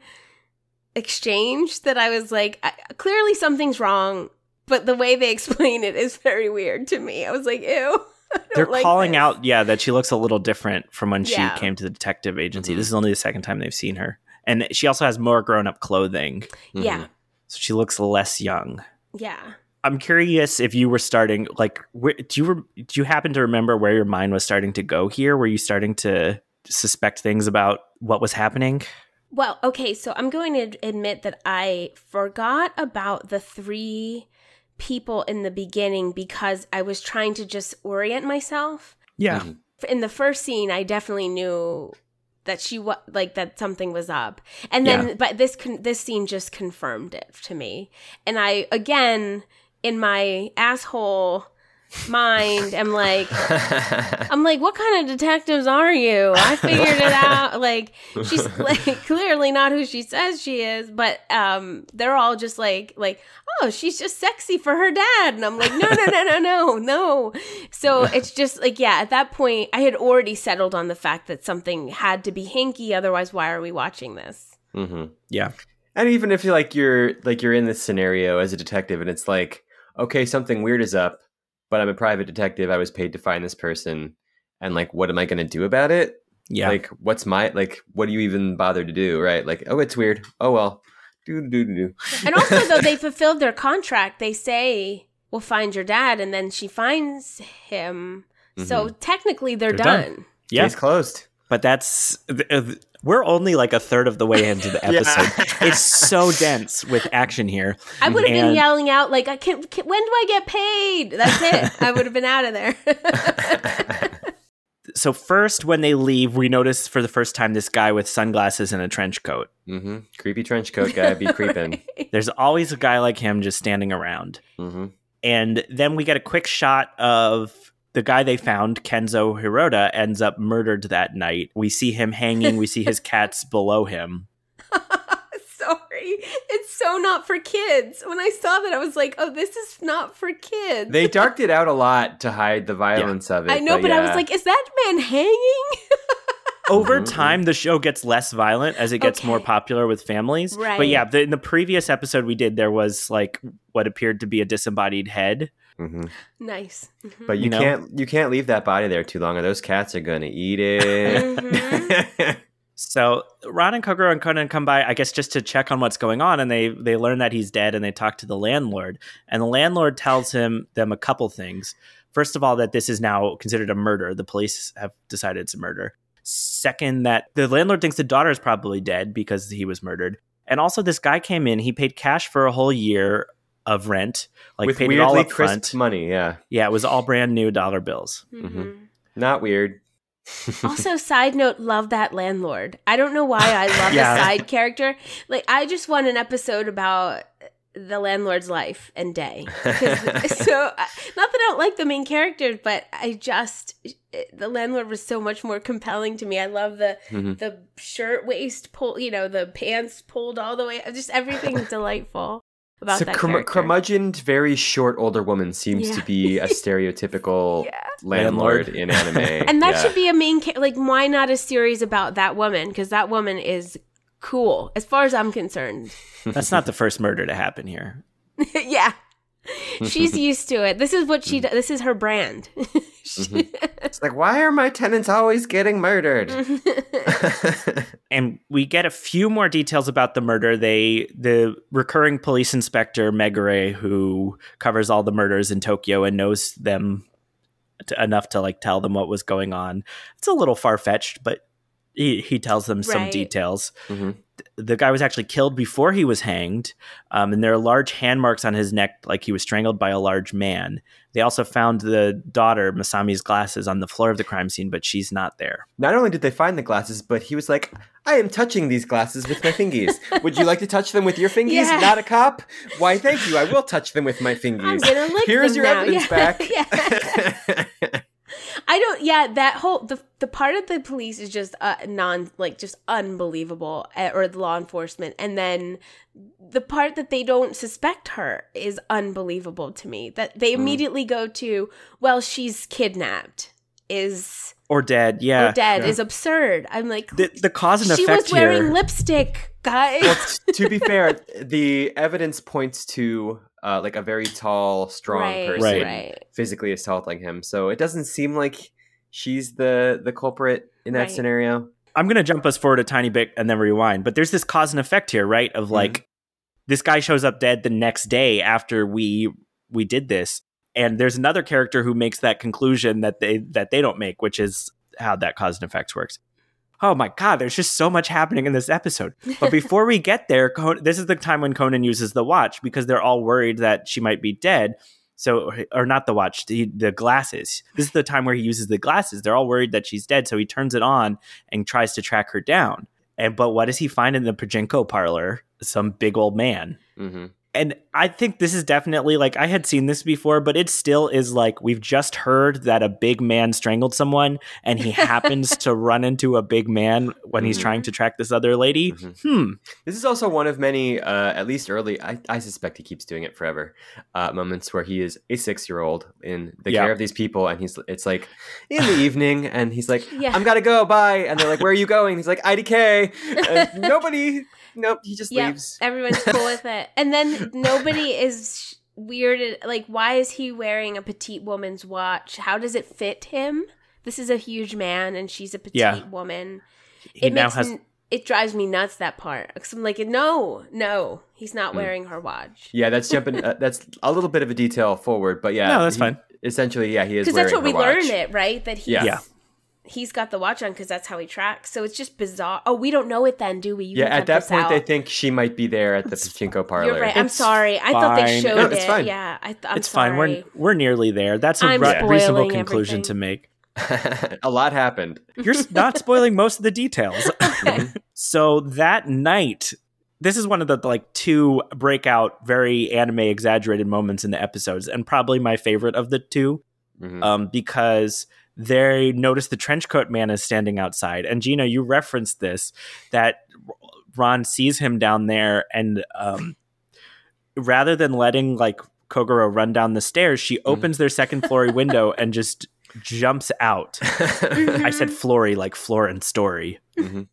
exchange that I was like, I, clearly something's wrong. But the way they explain it is very weird to me. I was like, ew. They're like calling this. out, yeah, that she looks a little different from when Yeah. she came to the detective agency. Mhm. This is only the second time they've seen her. And she also has more grown up clothing. Yeah, So she looks less young. yeah. I'm curious if you were starting like where, do you re- do you happen to remember where your mind was starting to go here? Were you starting to suspect things about what was happening? Well, okay, so I'm going to admit that I forgot about the three people in the beginning because I was trying to just orient myself. Yeah. Mhm. In the first scene, I definitely knew that she was like that something was up. And then Yeah. but this con- this scene just confirmed it to me. And I again in my asshole mind am like I'm like, what kind of detectives are you? I figured it out. Like, she's like clearly not who she says she is, but um, they're all just like, like, oh, she's just sexy for her dad, and I'm like, no, no, no, no, no, no. So it's just like, yeah, at that point, I had already settled on the fact that something had to be hinky. Otherwise, why are we watching this? hmm Yeah. And even if you like you're like you're in this scenario as a detective, and it's like, okay, something weird is up, but I'm a private detective. I was paid to find this person, and like, what am I going to do about it? Yeah. Like, what's my like? What do you even bother to do? Right? Like, oh, it's weird. Oh well. Do do do do. And also, though they fulfilled their contract, they say, "We'll find your dad," and then she finds him. So technically, they're, They're done. done. yeah. Case closed. But that's th- uh, th- we're only like a third of the way into the Yeah. episode. it's so dense with action here. I would have been yelling out like, "I can, can when do I get paid?" That's it. I would have been out of there. So first when they leave, we notice for the first time this guy with sunglasses and a trench coat. Mm-hmm. Creepy trench coat guy be creeping. There's always a guy like him just standing around. Mm-hmm. And then we get a quick shot of the guy they found, Kenzo Hirota, ends up murdered that night. We see him hanging, we see his cats below him. Sorry, it's so not for kids. When I saw that, I was like, "Oh, this is not for kids." They darked it out a lot to hide the violence of it. I know, but I was like, "Is that man hanging?" Over Mhm. time, the show gets less violent as it gets more popular with families. But yeah, the, in the previous episode we did, there was like what appeared to be a disembodied head. Mhm. nice. Mhm. But you, You know? can't you can't leave that body there too long, or those cats are gonna eat it. Mhm. So Ran and Kogoro and Conan come by, I guess, just to check on what's going on, and they they learn that he's dead, and they talk to the landlord, and the landlord tells him them a couple things. First of all, that this is now considered a murder. The police have decided it's a murder. Second, that the landlord thinks the daughter is probably dead because he was murdered, and also this guy came in. He paid cash for a whole year of rent, like With paid it all weirdly up front. crisp money, yeah, Yeah, it was all brand new dollar bills. Mhm. not weird. also, side note, love that landlord. I don't know why I love Yeah. the side character. Like, I just want an episode about the landlord's life and day. so, not that I don't like the main characters, but I just the landlord was so much more compelling to me. I love the Mhm. the shirt waist pull, you know, the pants pulled all the way. Just everything's delightful about so that curm- character. curmudgeoned, very short older woman seems Yeah. to be a stereotypical Yeah. landlord, Landlord. in anime, And that Yeah. should be a main ca- like why not a series about that woman because that woman is cool as far as I'm concerned. That's not the first murder to happen here. yeah. She's used to it. This is what she does. This is her brand. She- It's like, why are my tenants always getting murdered? and we get a few more details about the murder. They the recurring police inspector Megure, who covers all the murders in Tokyo and knows them to, enough to like tell them what was going on. It's a little far fetched, but he, he tells them some Right. details. Mhm. The guy was actually killed before he was hanged, um, and there are large hand marks on his neck, like he was strangled by a large man. They also found the daughter, Masami's glasses, on the floor of the crime scene, but she's not there. Not only did they find the glasses, but he was like, I am touching these glasses with my fingies. Would you like to touch them with your fingies? Yeah. Not a cop? Why, thank you. I will touch them with my I'm gonna lick Here's them your now. evidence Yeah. back. I don't. Yeah, that whole the the part of the police is just uh, non like just unbelievable, uh, or the law enforcement, and then the part that they don't suspect her is unbelievable to me. That they Mm. immediately go to, well, she's kidnapped. is Or dead. Yeah. or dead yeah. is absurd. I'm like, The, the cause and she effect She was wearing here. lipstick, guys. well, to be fair, the evidence points to uh, like a very tall, strong right, person, Right. right. physically assaulting him. So it doesn't seem like she's the the culprit in that Right. scenario. I'm going to jump us forward a tiny bit and then rewind. But there's this cause and effect here, right? Of like this guy shows up dead the next day after we we did this, and there's another character who makes that conclusion that they that they don't make, which is how that cause and effect works. Oh my god, there's just so much happening in this episode. But before we get there, this is the time when Conan uses the watch because they're all worried that she might be dead. So, or not the watch, the, the glasses. This is the time where he uses the glasses. They're all worried that she's dead, so he turns it on and tries to track her down. And but what does he find in the pachinko parlor? Some big old man. hmm And I think this is definitely like I had seen this before, but it still is like we've just heard that a big man strangled someone and he happens to run into a big man when he's Mhm. trying to track this other lady. Mhm. Hmm. This is also one of many, uh, at least early. I, I suspect he keeps doing it forever. Uh, moments where he is a six year old in the Yeah. care of these people, and he's it's like in the evening, and he's like, Yeah. "I'm gotta go, bye," and they're like, "Where are you going?" He's like, "IDK." And nobody, nope, he just Yep, leaves. everyone's cool with it. And then nobody is weirded. Like, why is he wearing a petite woman's watch? How does it fit him? This is a huge man, and she's a petite Yeah. woman. He it now makes has n- it drives me nuts that part. Because I'm like, no, no, he's not Mm. wearing her watch. Yeah, that's jumping. Uh, that's a little bit of a detail forward, but yeah, No, that's he- fine. Essentially, yeah, he is Because wearing that's what we her watch. learn it, right? That he's Yeah. Yeah. he's got the watch on because that's how he tracks. So it's just bizarre. Oh, we don't know it then, do we? You Yeah, at that point, out. they think she might be there at the pachinko parlor. You're right. I'm It's sorry. I thought they showed No, it's it. fine. Yeah, I th- I'm it's sorry. fine. We're we're nearly there. That's a I'm re- reasonable conclusion everything. to make. a lot happened. You're not spoiling most of the details. Okay. so that night, this is one of the like two breakout, very anime exaggerated moments in the episodes, and probably my favorite of the two, Mhm. um, because they notice the trench coat man is standing outside. And Gina, you referenced this that Ran sees him down there, and um, rather than letting like Kogoro run down the stairs, she opens their second floor window and just jumps out. I said Flory like Florence Story. Mhm.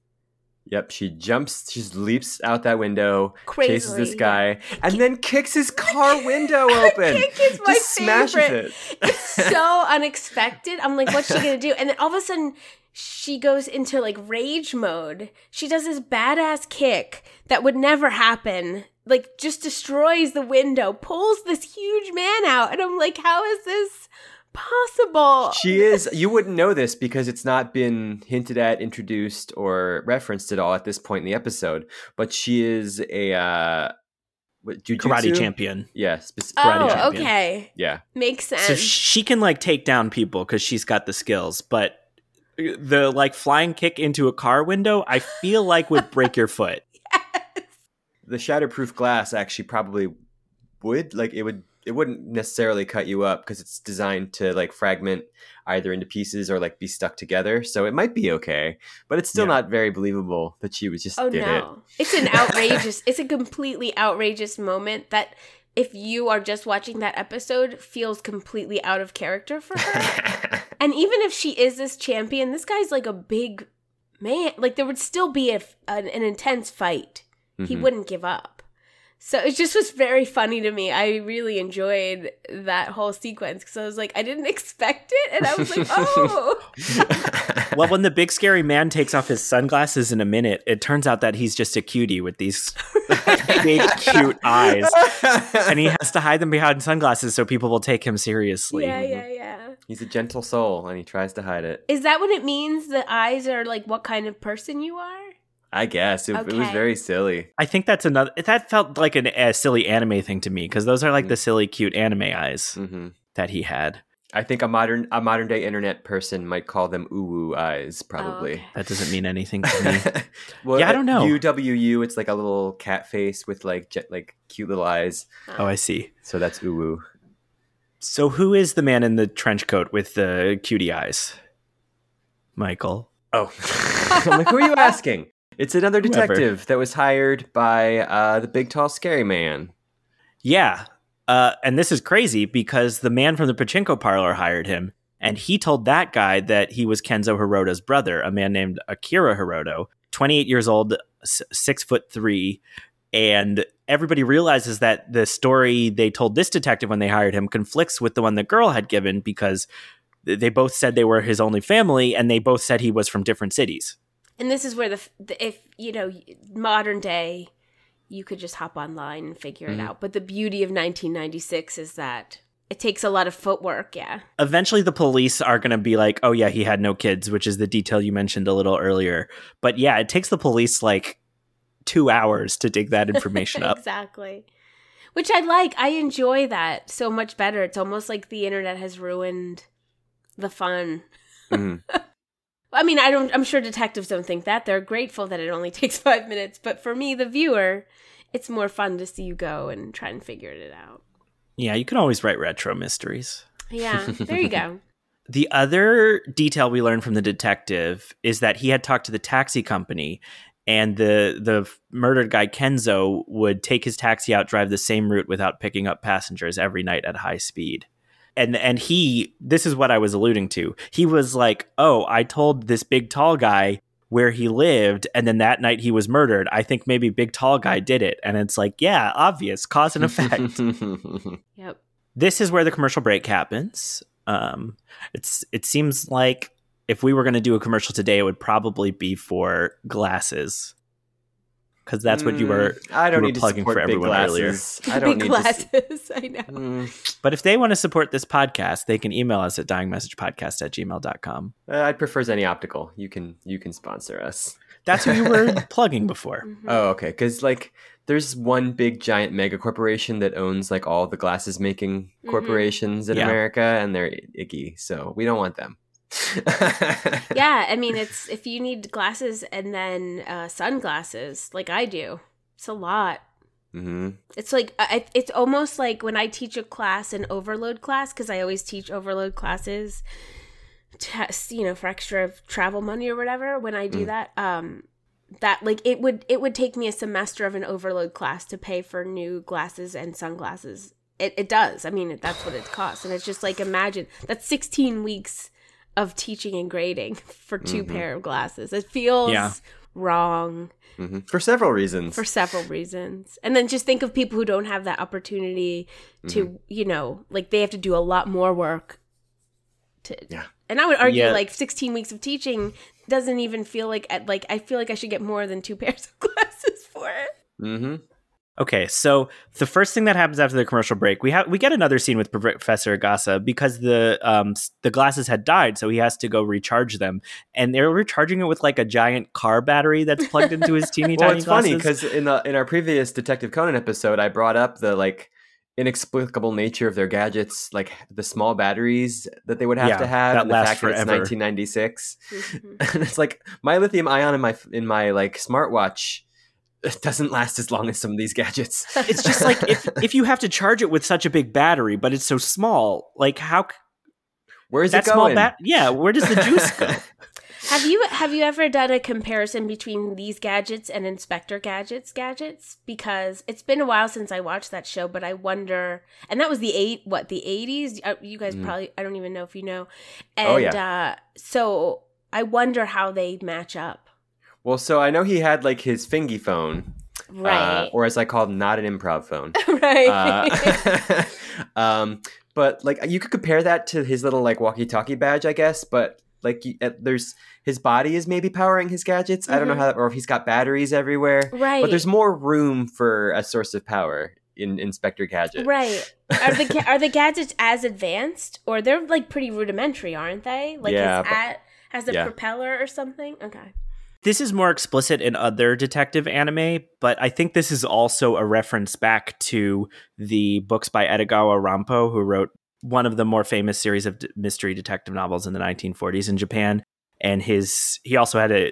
Yep, she jumps, she leaps out that window, Crazily, chases this guy, and then kicks his car window open. Kick is my just smashes favorite. it. It's so unexpected. I'm like, what's she gonna do? And then all of a sudden, she goes into like rage mode. She does this badass kick that would never happen. Like, just destroys the window, pulls this huge man out, and I'm like, how is this possible? She is. You wouldn't know this because it's not been hinted at, introduced, or referenced at all at this point in the episode. But she is a uh, what, jujutsu? Karate champion. Yeah, speci- karate oh, champion. okay, yeah. makes sense. So she can like take down people because she's got the skills, but the like flying kick into a car window, I feel like would break your foot. yes. The shatterproof glass actually probably would like it would. It wouldn't necessarily cut you up because it's designed to like fragment either into pieces or like be stuck together. So it might be okay, but it's still Yeah. not very believable that she was just Oh did no. It's an outrageous it's a completely outrageous moment that if you are just watching that episode feels completely out of character for her. and even if she is this champion, this guy's like a big man. Like there would still be a, f- an, an intense fight. He Mhm. wouldn't give up. So it just was very funny to me. I really enjoyed that whole sequence because I was like, I didn't expect it, and I was like, oh, Well, when the big scary man takes off his sunglasses in a minute, it turns out that he's just a cutie with these big, cute eyes. And he has to hide them behind sunglasses so people will take him seriously. yeah, yeah, yeah. He's a gentle soul and he tries to hide it. Is that what it means? The eyes are like what kind of person you are? I guess it, it was very silly. I think that's another. That felt like an, a silly anime thing to me because those are like Mm. the silly, cute anime eyes hmm that he had. I think a modern a modern day internet person might call them uwu eyes, Oh, probably. okay. That doesn't mean anything to me. well, Yeah, I don't know. UWU, it's like a little cat face with like jet, like cute little eyes. oh, I see. So that's uwu. So, who is the man in the trench coat with the cutie eyes? Michael. Oh, I'm like, who are you asking? It's another Whoever. detective that was hired by uh, the big tall scary man. Yeah. Uh, and this is crazy because the man from the pachinko parlor hired him. And he told that guy that he was Kenzo Hirota's brother, a man named Akira Hirota, 28 years old, s- six foot three. And everybody realizes that the story they told this detective when they hired him conflicts with the one the girl had given because they both said they were his only family and they both said he was from different cities. And this is where the, the if you know modern day, you could just hop online and figure Mhm. it out. But the beauty of 1996 is that it takes a lot of footwork. Yeah. Eventually, the police are going to be like, oh, yeah, he had no kids, which is the detail you mentioned a little earlier. But yeah, it takes the police like two hours to dig that information up. exactly. Which I like. I enjoy that so much better. It's almost like the internet has ruined the fun. Mhm. I mean, I don't I'm sure detectives don't think that. They're grateful that it only takes 5 minutes, but for me the viewer, it's more fun to see you go and try and figure it out. Yeah, you can always write retro mysteries. Yeah, there you go. The other detail we learned from the detective is that he had talked to the taxi company and the the murdered guy Kenzo would take his taxi out drive the same route without picking up passengers every night at high speed. And and he this is what I was alluding to. He was like, "Oh, I told this big tall guy where he lived and then that night he was murdered. I think maybe big tall guy did it." And it's like, "Yeah, obvious cause and effect." Yep. this is where the commercial break happens. Um, it's it seems like if we were going to do a commercial today, it would probably be for glasses, because that's what you were. Mm, I don't were need plugging support for big everyone earlier. glasses. I don't Big need to. glasses. I know. Mm, But if they want to support this podcast, they can email us at dyingmessagepodcast at gmail.com. uh, I'd prefer Zenni Optical. You can you can sponsor us. That's who you were plugging before. Mhm. Oh, okay. Because like, there's one big giant mega corporation that owns like all the glasses making Mhm. corporations in Yeah. America, and they're icky. So we don't want them. yeah, I mean, it's if you need glasses and then uh, sunglasses, like I do, it's a lot. hmm It's like I, it's almost like when I teach a class, an overload class, because I always teach overload classes, to, you know, for extra travel money or whatever. When I do Mm. that, um, that like it would it would take me a semester of an overload class to pay for new glasses and sunglasses. It, it does. I mean, that's what it costs, and it's just like imagine that's sixteen weeks of teaching and grading for 2 Mhm. pair of glasses. It feels Yeah. wrong hmm For several reasons. for several reasons. And then just think of people who don't have that opportunity to, Mm-hmm. you know, like they have to do a lot more work to Yeah. And I would argue Yeah. like 16 weeks of teaching doesn't even feel like like I feel like I should get more than two pairs of glasses for it. hmm Okay, so the first thing that happens after the commercial break, we have we get another scene with Professor Agasa because the um the glasses had died, so he has to go recharge them, and they're recharging it with like a giant car battery that's plugged into his teeny Well, tiny it's funny because in the in our previous Detective Conan episode, I brought up the like inexplicable nature of their gadgets, like the small batteries that they would have Yeah, to have, that and the last fact that it's forever. 1996. Mhm. and it's like my lithium ion in my in my like smartwatch it doesn't last as long as some of these gadgets. it's just like if if you have to charge it with such a big battery, but it's so small, like how Where's that it small going? bat? Yeah, where does the juice go? have you have you ever done a comparison between these gadgets and Inspector Gadgets gadgets? Because it's been a while since I watched that show, but I wonder. And that was the eight what the 80s. Uh, You guys Mhm. probably I don't even know if you know. And Oh, uh, so I wonder how they match up. Well, so I know he had like his fingy phone, uh, Right. or as I call it, not an improv phone. right. Uh, um, but like you could compare that to his little like walkie-talkie badge, I guess. But like you, uh, there's his body is maybe powering his gadgets. I don't know Mhm. how, or if he's got batteries everywhere. right. But there's more room for a source of power in Inspector Gadget. Right. Are the ga- are the gadgets as advanced or they're like pretty rudimentary, aren't they? Like Yeah, but- at has a yeah. propeller or something? Okay. This is more explicit in other detective anime, but I think this is also a reference back to the books by Edogawa Rampo, who wrote one of the more famous series of mystery detective novels in the 1940s in Japan. And his he also had a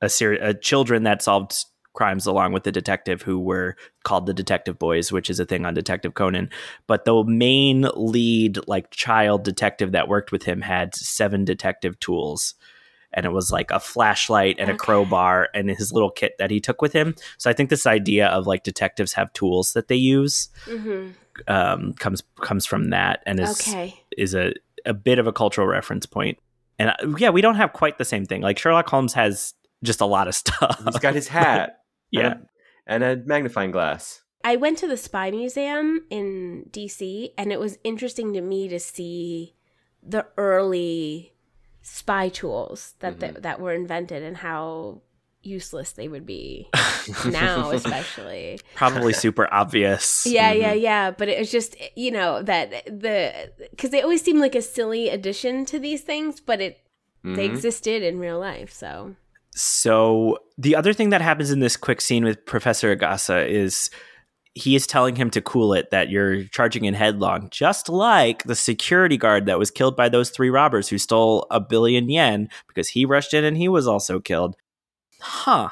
a series of children that solved crimes along with the detective who were called the Detective Boys, which is a thing on Detective Conan. But the main lead, like child detective that worked with him, had seven detective tools and it was like a flashlight and a crowbar and his little kit that he took with him. So I think this idea of like detectives have tools that they use Mm-hmm. um, comes comes from that and is Okay. is a a bit of a cultural reference point. And uh, yeah, we don't have quite the same thing. Like Sherlock Holmes has just a lot of stuff. He's got his hat. yeah. And a, and a magnifying glass. I went to the Spy Museum in DC, and it was interesting to me to see the early spy tools that Mhm. th- that were invented and how useless they would be now, especially. Probably super obvious. Yeah, yeah, Mhm. yeah. But it's just you know that the because they always seem like a silly addition to these things, but it they Mhm. existed in real life. So So the other thing that happens in this quick scene with Professor Agasa is he is telling him to cool it that you're charging in headlong, just like the security guard that was killed by those three robbers who stole a billion yen because he rushed in and he was also killed. Huh.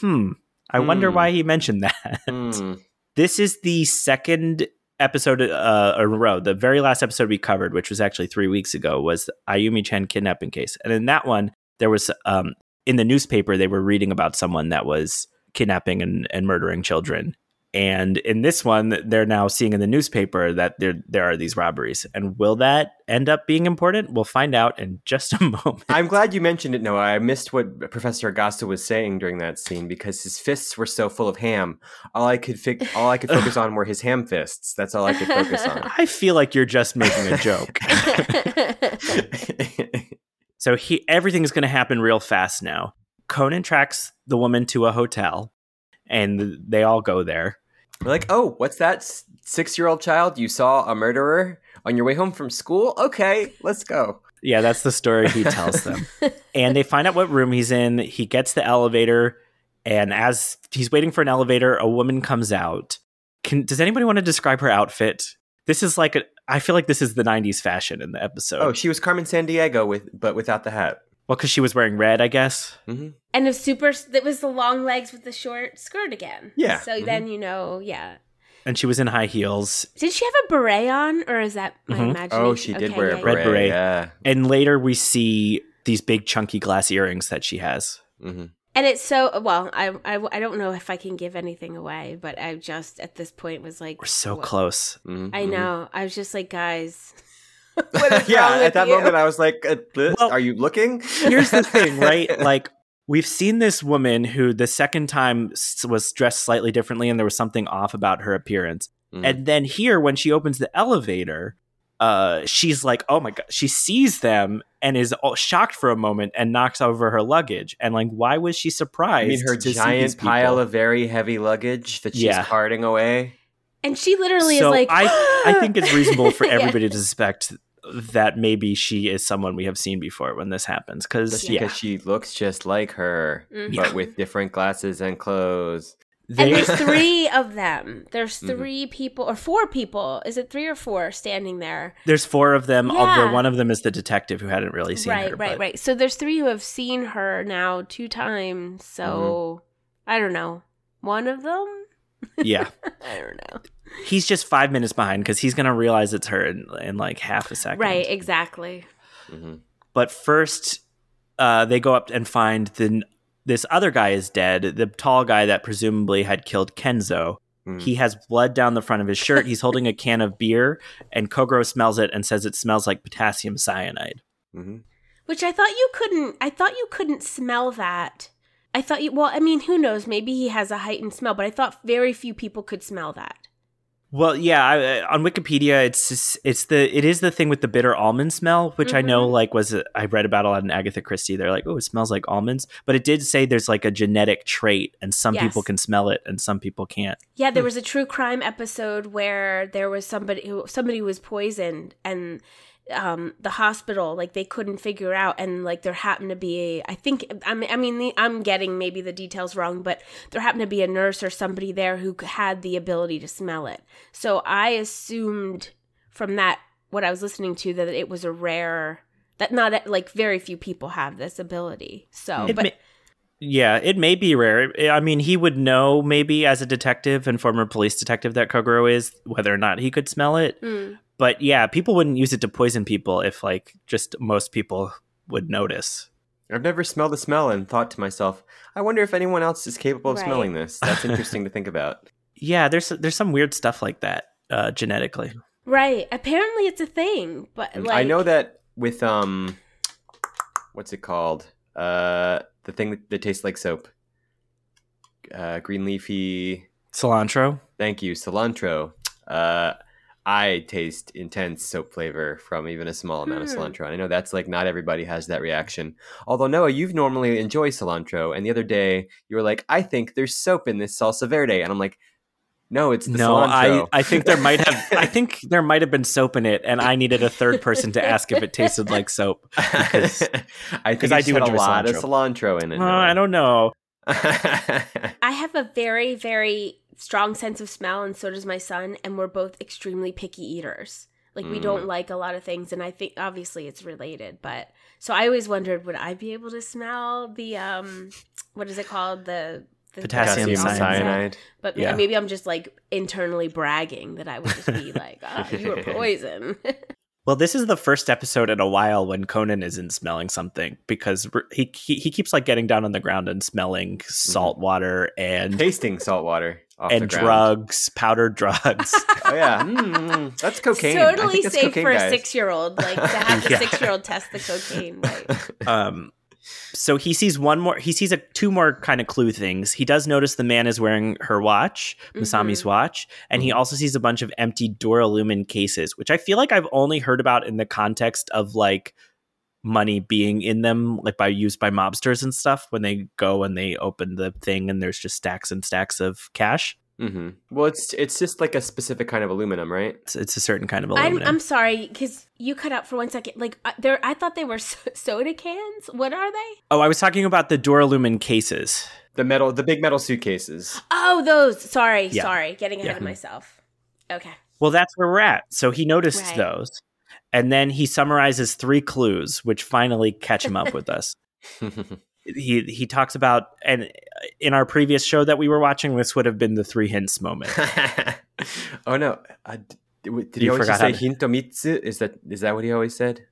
Hmm. I wonder Hmm. why he mentioned that. Hmm. This is the second episode uh, in a row. The very last episode we covered, which was actually three weeks ago, was the Ayumi-chan kidnapping case. And in that one, there was um, in the newspaper they were reading about someone that was kidnapping and, and murdering children. And in this one, they're now seeing in the newspaper that there there are these robberies. And will that end up being important? We'll find out in just a moment. I'm glad you mentioned it, Noah. I missed what Professor Agasa was saying during that scene because his fists were so full of ham. All I could fig- all I could focus on were his ham fists. That's all I could focus on. I feel like you're just making a joke. So he everything's going to happen real fast now. Conan tracks the woman to a hotel, and they all go there. We're like, oh, what's that? Six year old child? You saw a murderer on your way home from school? Okay, let's go. Yeah, that's the story he tells them. and they find out what room he's in. He gets the elevator, and as he's waiting for an elevator, a woman comes out. Can, does anybody want to describe her outfit? This is like a. I feel like this is the '90s fashion in the episode. Oh, she was Carmen Sandiego with, but without the hat. Well, because she was wearing red, I guess. hmm and the super that was the long legs with the short skirt again. Yeah. So Mhm. then you know, yeah. And she was in high heels. Did she have a beret on, or is that my Mhm. imagination? Oh, she did Okay, wear yeah, a yeah. Red beret. beret. Yeah. And later we see these big chunky glass earrings that she has. hmm And it's so well. I, I I don't know if I can give anything away, but I just at this point was like, We're so what- close. hmm I know. I was just like, guys. what is yeah, wrong with at that you? moment, I was like, uh, Well, "Are you looking?" Here's the thing, right? Like we've seen this woman who the second time was dressed slightly differently and there was something off about her appearance. Mhm. And then here when she opens the elevator, uh she's like, "Oh my god." She sees them and is all shocked for a moment and knocks over her luggage. And like why was she I surprised? mean, her to see these giant people? pile of very heavy luggage that she's Yeah. carting away. And she literally so is like, I I think it's reasonable for Yeah. everybody to suspect that maybe she is someone we have seen before when this happens cuz Just yeah. because she looks just like her, Mhm. but with different glasses and clothes. And there's three of them. There's Mhm. three people or four people. Is it three or four standing there? There's four of them, Yeah. although one of them is the detective who hadn't really seen right, her. right, but- right. So there's three who have seen her now two times. So Mm-hmm. I don't know. One of them? Yeah. I don't know. He's just five minutes behind because he's going to realize it's her in, in like half a second. Right, exactly. hmm But first, uh, they go up and find the, this other guy is dead. The tall guy that presumably had killed Kenzo. Mm. He has blood down the front of his shirt. He's holding a can of beer, and Kogoro smells it and says it smells like potassium cyanide. hmm Which I thought you couldn't. I thought you couldn't smell that. I thought you. Well, I mean, who knows? Maybe he has a heightened smell, but I thought very few people could smell that. Well, yeah, I, uh, on Wikipedia, it's just, it's the it is the thing with the bitter almond smell, which I know Mhm. like was a, I read about a lot in Agatha Christie. They're like, oh, it smells like almonds, but it did say there's like a genetic trait, and some people can smell it and some people can't. Yeah, there Hmm. was a true crime episode where there was somebody who somebody was poisoned and um the hospital like they couldn't figure out and like there happened to be I think I mean I mean the, I'm getting maybe the details wrong but there happened to be a nurse or somebody there who had the ability to smell it. So I assumed from that what I was listening to that it was a rare that not like very few people have this ability. So It but may- yeah, it may be rare. I mean, he would know maybe as a detective and former police detective that Kogoro is whether or not he could smell it. mm, But yeah, people wouldn't use it to poison people if like just most people would notice. I've never smelled the smell and thought to myself, I wonder if anyone else is capable of Right. smelling this. That's interesting to think about. Yeah, there's there's some weird stuff like that uh, genetically. Right. Apparently it's a thing, but like I know that with um, what's it called? Uh, the thing that, that tastes like soap. Uh, green leafy. Cilantro. Thank you, cilantro. Uh, I taste intense soap flavor from even a small amount of Hmm. cilantro. And I know that's like not everybody has that reaction. Although Noah, you've normally enjoy cilantro, and the other day you were like, "I think there's soap in this salsa verde," and I'm like, "No, it's the no, I, cilantro." I think there might have I think there might have been soap in it, and I needed a third person to ask if it tasted like soap. because- I think I I do do a enjoy lot of cilantro. cilantro in it. Well, I don't know. I have a very, very strong sense of smell, and so does my son, and we're both extremely picky eaters. Like we Mm. don't like a lot of things, and I think obviously it's related. But so I always wondered, would I be able to smell the um, what is it called the, the Potassium Potassium cyanide. cyanide. But Yeah. maybe I'm just like internally bragging that I would just be like, ah, you were poison. Well, this is the first episode in a while when Conan isn't smelling something because he he, he keeps like getting down on the ground and smelling salt water and Tasting salt water off and the drugs, powdered drugs. Oh yeah, Mm, that's cocaine. I totally think that's safe cocaine, for a six year old. Like to have the Yeah. six year old test the cocaine. Right. um so he sees one more he sees a two more kind of clue things he does notice the man is wearing her watch masami's Mhm. watch and he Mhm. also sees a bunch of empty duralumin cases which i feel like i've only heard about in the context of like money being in them like by used by mobsters and stuff when they go and they open the thing and there's just stacks and stacks of cash hmm Well, it's it's just like a specific kind of aluminum, right? it's, it's a certain kind of I'm, aluminum I'm sorry because you cut out for one second. Like uh, there, I thought they were so- soda cans. What are they? oh i was talking about the duralumin cases The metal, the big metal suitcases. Oh, those. Sorry, Yeah. sorry, getting ahead Yeah. of myself. Okay. Well, that's where we're at. So he noticed Right. those. And then he summarizes three clues, which finally catch him up with us. He he talks about, and in our previous show that we were watching, this would have been the three hints moment. oh no! Uh, did, he You always say to- hintomitsu? Is that is that what he always said?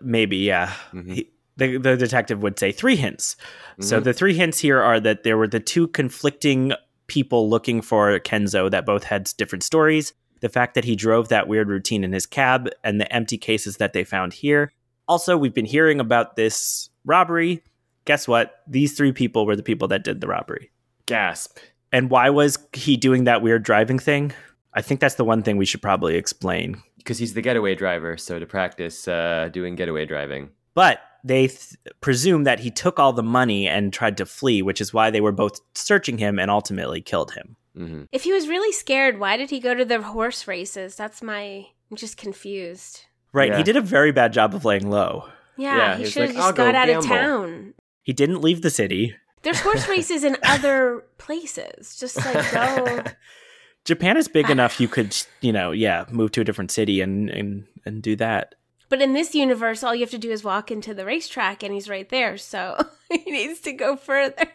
Maybe, yeah. Mhm. He, the, the detective would say three hints. So Mhm. the three hints here are that there were the two conflicting people looking for Kenzo that both had different stories. The fact that he drove that weird routine in his cab and the empty cases that they found here. Also, we've been hearing about this robbery. Guess what? These three people were the people that did the robbery. gasp. And why was he doing that weird driving thing? I think that's the one thing we should probably explain. Because he's the getaway driver, so to practice uh, doing getaway driving. But they th- presume that he took all the money and tried to flee, which is why they were both searching him and ultimately killed him. Hmm If he was really scared, why did he go to the horse races? That's my. I'm just confused. Right. Yeah. He did a very bad job of laying low. Yeah, Yeah, he he's should have like, just "I'll go got out of town. He didn't leave the city. There's horse races in other places. Just like go. Japan is big enough you could, you know, yeah, move to a different city and and and do that. But in this universe, all you have to do is walk into the racetrack, and he's right there. So he needs to go further.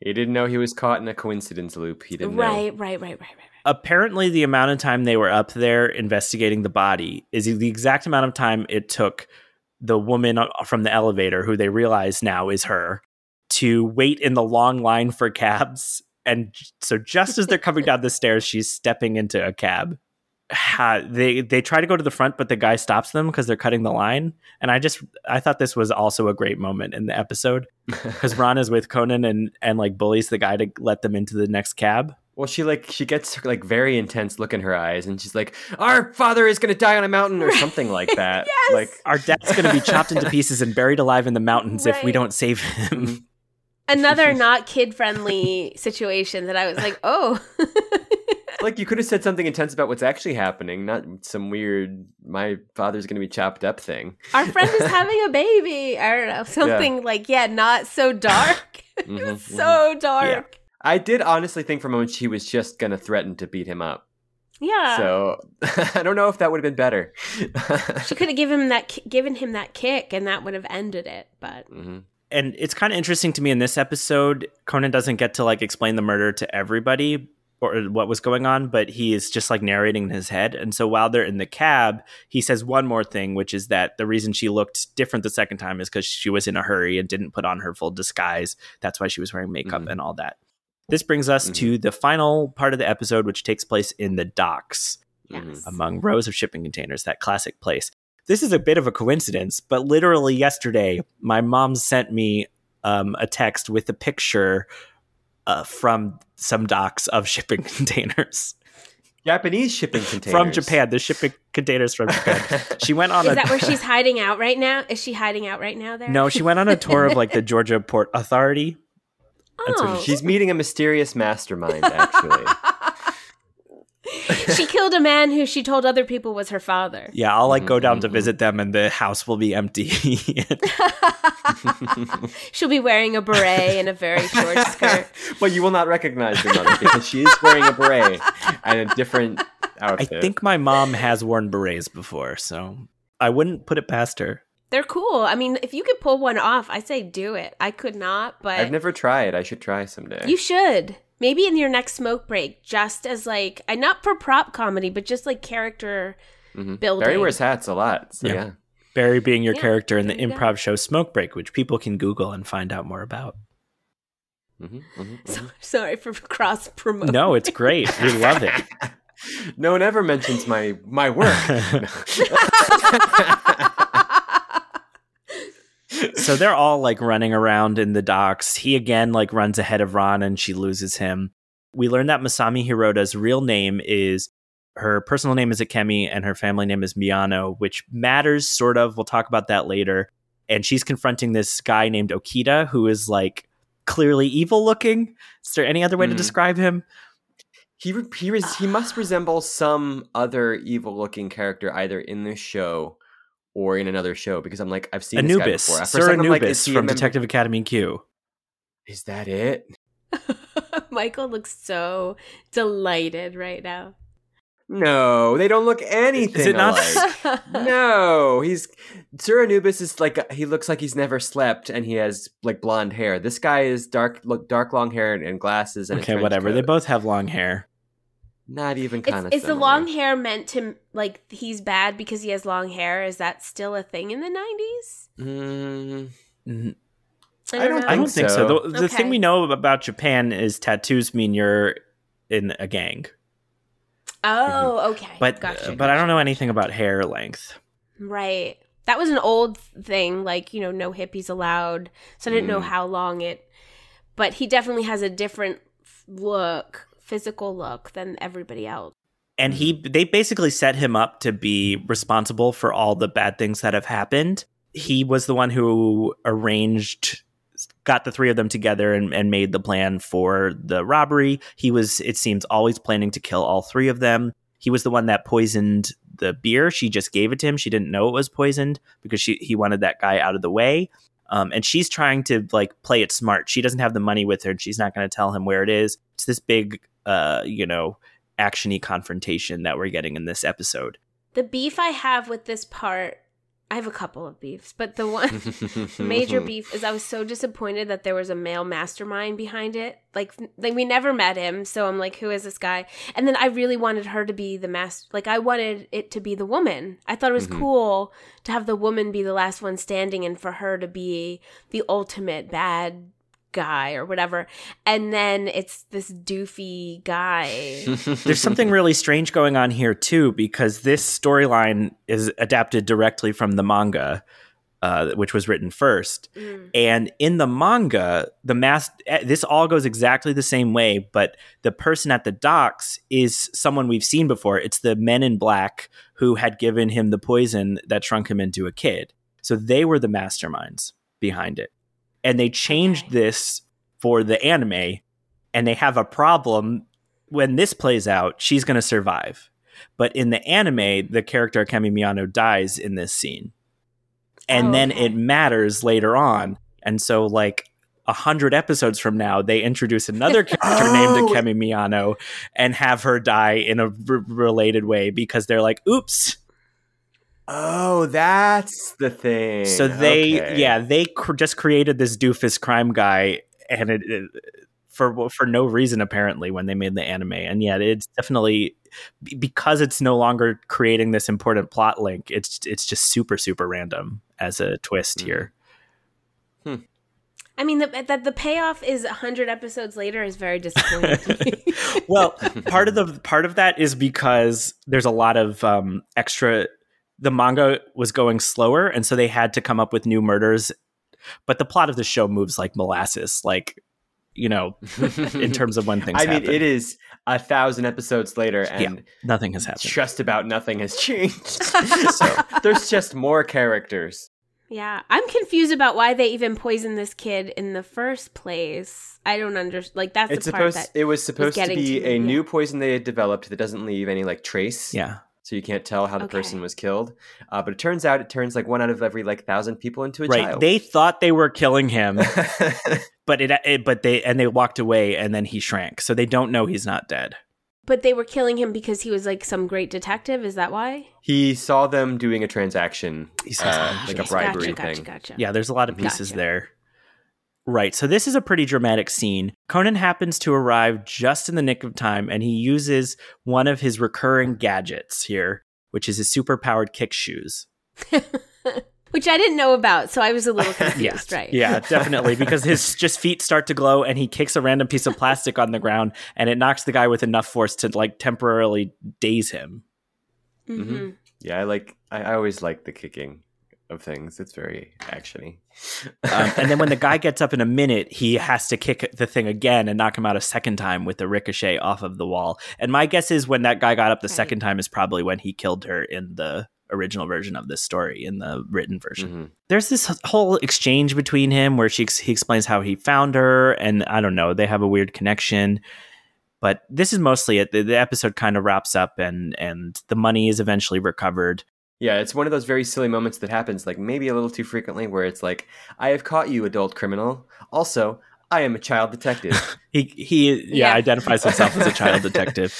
He didn't know he was caught in a coincidence loop. He didn't know. right, right, right, right, right. Apparently the amount of time they were up there investigating the body is the exact amount of time it took the woman from the elevator who they realize now is her to wait in the long line for cabs and so just as they're coming down the stairs she's stepping into a cab ha, they they try to go to the front but the guy stops them because they're cutting the line and i just i thought this was also a great moment in the episode because ran is with conan and and like bullies the guy to let them into the next cab Well, she like she gets like very intense look in her eyes, and she's like, "Our father is gonna die on a mountain" or something like that. Yes! Like, our dad's going to be chopped into pieces and buried alive in the mountains if we don't save him. Mm-hmm. Another not kid friendly situation that I was like, oh. Like you could have said something intense about what's actually happening, not some weird "my father's gonna be chopped up" thing. Our friend is having a baby. I don't know. Something like, yeah, not so dark. it Mhm, was so dark. I did honestly think for a moment she was just gonna threaten to beat him up. Yeah. So I don't know if that would have been better. she could have given him that given him that kick and that would have ended it, but Mhm. and it's kind of interesting to me in this episode, Conan doesn't get to like explain the murder to everybody or what was going on, but he is just like narrating in his head. And so while they're in the cab, he says one more thing, which is that the reason she looked different the second time is because she was in a hurry and didn't put on her full disguise. That's why she was wearing makeup Mhm. and all that. This brings us Mm-hmm. to the final part of the episode, which takes place in the docks. Yes. among rows of shipping containers, that classic place. This is a bit of a coincidence, but literally yesterday, my mom sent me um, a text with a picture uh, from some docks of shipping containers Japanese shipping containers from Japan. The shipping containers from Japan. She went on Is a that where she's hiding out right now? Is she hiding out right now there? no. She went on a tour of like the Georgia Port Authority. That's what Oh. She's meeting a mysterious mastermind, actually. she killed a man who she told other people was her father. Yeah, I'll like go down Mhm, to visit them, and the house will be empty. She'll be wearing a beret and a very short skirt. but you will not recognize your mother because she is wearing a beret and a different outfit. I think my mom has worn berets before, so I wouldn't put it past her. They're cool. I mean, if you could pull one off, I say do it. I could not, but I've never tried. I should try someday. you should. Maybe in your next smoke break, just as like, and not for prop comedy, but just like character. Mhm. building. Barry wears hats a lot. So Yeah. yeah. Barry being your Yeah, character in the there you go. improv show Smoke Break, which people can Google and find out more about. Mhm, mhm, So, mhm. sorry for cross promote. No, it's great. We love it. no one ever mentions my my work. So they're all like running around in the docks. He again like runs ahead of Ran and she loses him. We learn that Masami Hirota's real name is her personal name is Akemi and her family name is Miyano, which matters sort of. We'll talk about that later. And she's confronting this guy named Okita who is like clearly evil looking. Is there any other way to Mhm. describe him? he he, res- he must resemble some other evil looking character either in this show or in another show because I'm like I've seen this guy Anubis, before. At Sir second, I'm like, Anubis is he a from member- Detective Academy Q. Is that it? Michael looks so delighted right now. No, they don't look anything Is it not? alike. no, he's Sir Anubis is like he looks like he's never slept, and he has like blonde hair. This guy is dark, look, dark long hair and, and glasses. And Okay, trench whatever. They both have long hair. Not even kind of. is the long hair meant to like he's bad because he has long hair? Is that still a thing in the nineties? Mm, Mm, I don't I don't think so. so. The, the thing we know about Japan is tattoos mean you're in a gang, Oh, okay. but gotcha. but I don't know anything about hair length. Right. That was an old thing, like, you know, no hippies allowed. So I didn't know Mm. how long it. But he definitely has a different look, physical look than everybody else. And he they basically set him up to be responsible for all the bad things that have happened. He was the one who arranged got the three of them together and, and made the plan for the robbery. He was, it seems, always planning to kill all three of them. He was the one that poisoned the beer. She just gave it to him. She didn't know it was poisoned because she he wanted that guy out of the way. Um, and she's trying to like play it smart. She doesn't have the money with her, and she's not going to tell him where it is. It's this big, uh, you know, actiony confrontation that we're getting in this episode. The beef I have with this part, I have a couple of beefs, but the one major beef is I was so disappointed that there was a male mastermind behind it. Like, like we never met him, so I'm like, who is this guy? And then I really wanted her to be the master. Like, I wanted it to be the woman. I thought it was Mhm. cool to have the woman be the last one standing, and for her to be the ultimate bad guy or whatever. And then it's this doofy guy. There's something really strange going on here too, because this storyline is adapted directly from the manga, uh, which was written first. Mm. And in the manga, the mass eh, this all goes exactly the same way, but the person at the docks is someone we've seen before. It's the men in black who had given him the poison that shrunk him into a kid. So they were the masterminds behind it. And they changed Okay. this for the anime, and they have a problem when this plays out, she's going to survive. But in the anime, the character Akemi Miyano dies in this scene. And Oh, then okay. it matters later on. And so, like, a hundred episodes from now, they introduce another character Oh. named Akemi Miyano and have her die in a r- related way because they're like, oops. Oh. Oh, that's the thing. So they, Okay. yeah, they cr- just created this doofus crime guy, and it, it for for no reason apparently when they made the anime. And yet it's definitely because it's no longer creating this important plot link. It's it's just super super random as a twist Mhm. here. I mean, that the, the payoff is hundred episodes later is very disappointing. well, part of the part of that is because there's a lot of um, extra. The manga was going slower, and so they had to come up with new murders. But the plot of the show moves like molasses, like you know, in terms of when things. I mean, it is a thousand episodes later, and nothing has happened. just about nothing has changed. so there's just more characters. yeah, I'm confused about why they even poisoned this kid in the first place. I don't understand. Like that's It's the part supposed. that it was supposed to be to a new poison they had developed that doesn't leave any like trace. Yeah, So you can't tell how the Okay. person was killed. Uh, but it turns out it turns like one out of every like thousand people into a right. child. They thought they were killing him, but it, it, but they, and they walked away, and then he shrank. So they don't know he's not dead. But they were killing him because he was like some great detective. Is that why? he saw them doing a transaction, He saw uh, like a bribery gotcha, gotcha, thing. gotcha. Yeah, there's a lot of pieces Gotcha. there. Right. So this is a pretty dramatic scene. Conan happens to arrive just in the nick of time and he uses one of his recurring gadgets here, which is his super powered kick shoes. Which I didn't know about, so I was a little confused. Yeah. Right? Yeah, definitely. because his just feet start to glow and he kicks a random piece of plastic on the ground and it knocks the guy with enough force to like temporarily daze him. hmm Yeah, I like. I, I always like the kicking of things. It's very actiony. Um, and then when the guy gets up in a minute, he has to kick the thing again and knock him out a second time with the ricochet off of the wall. And my guess is when that guy got up the Right. second time is probably when he killed her in the original version of this story, in the written version. Mhm. There's this whole exchange between him where she he explains how he found her, and I don't know, they have a weird connection. But this is mostly it. The, the episode kind of wraps up, and and the money is eventually recovered. Yeah, it's one of those very silly moments that happens, like maybe a little too frequently, where it's like, "I have caught you, adult criminal. Also, I am a child detective." He he yeah, Yeah. identifies himself as a child detective.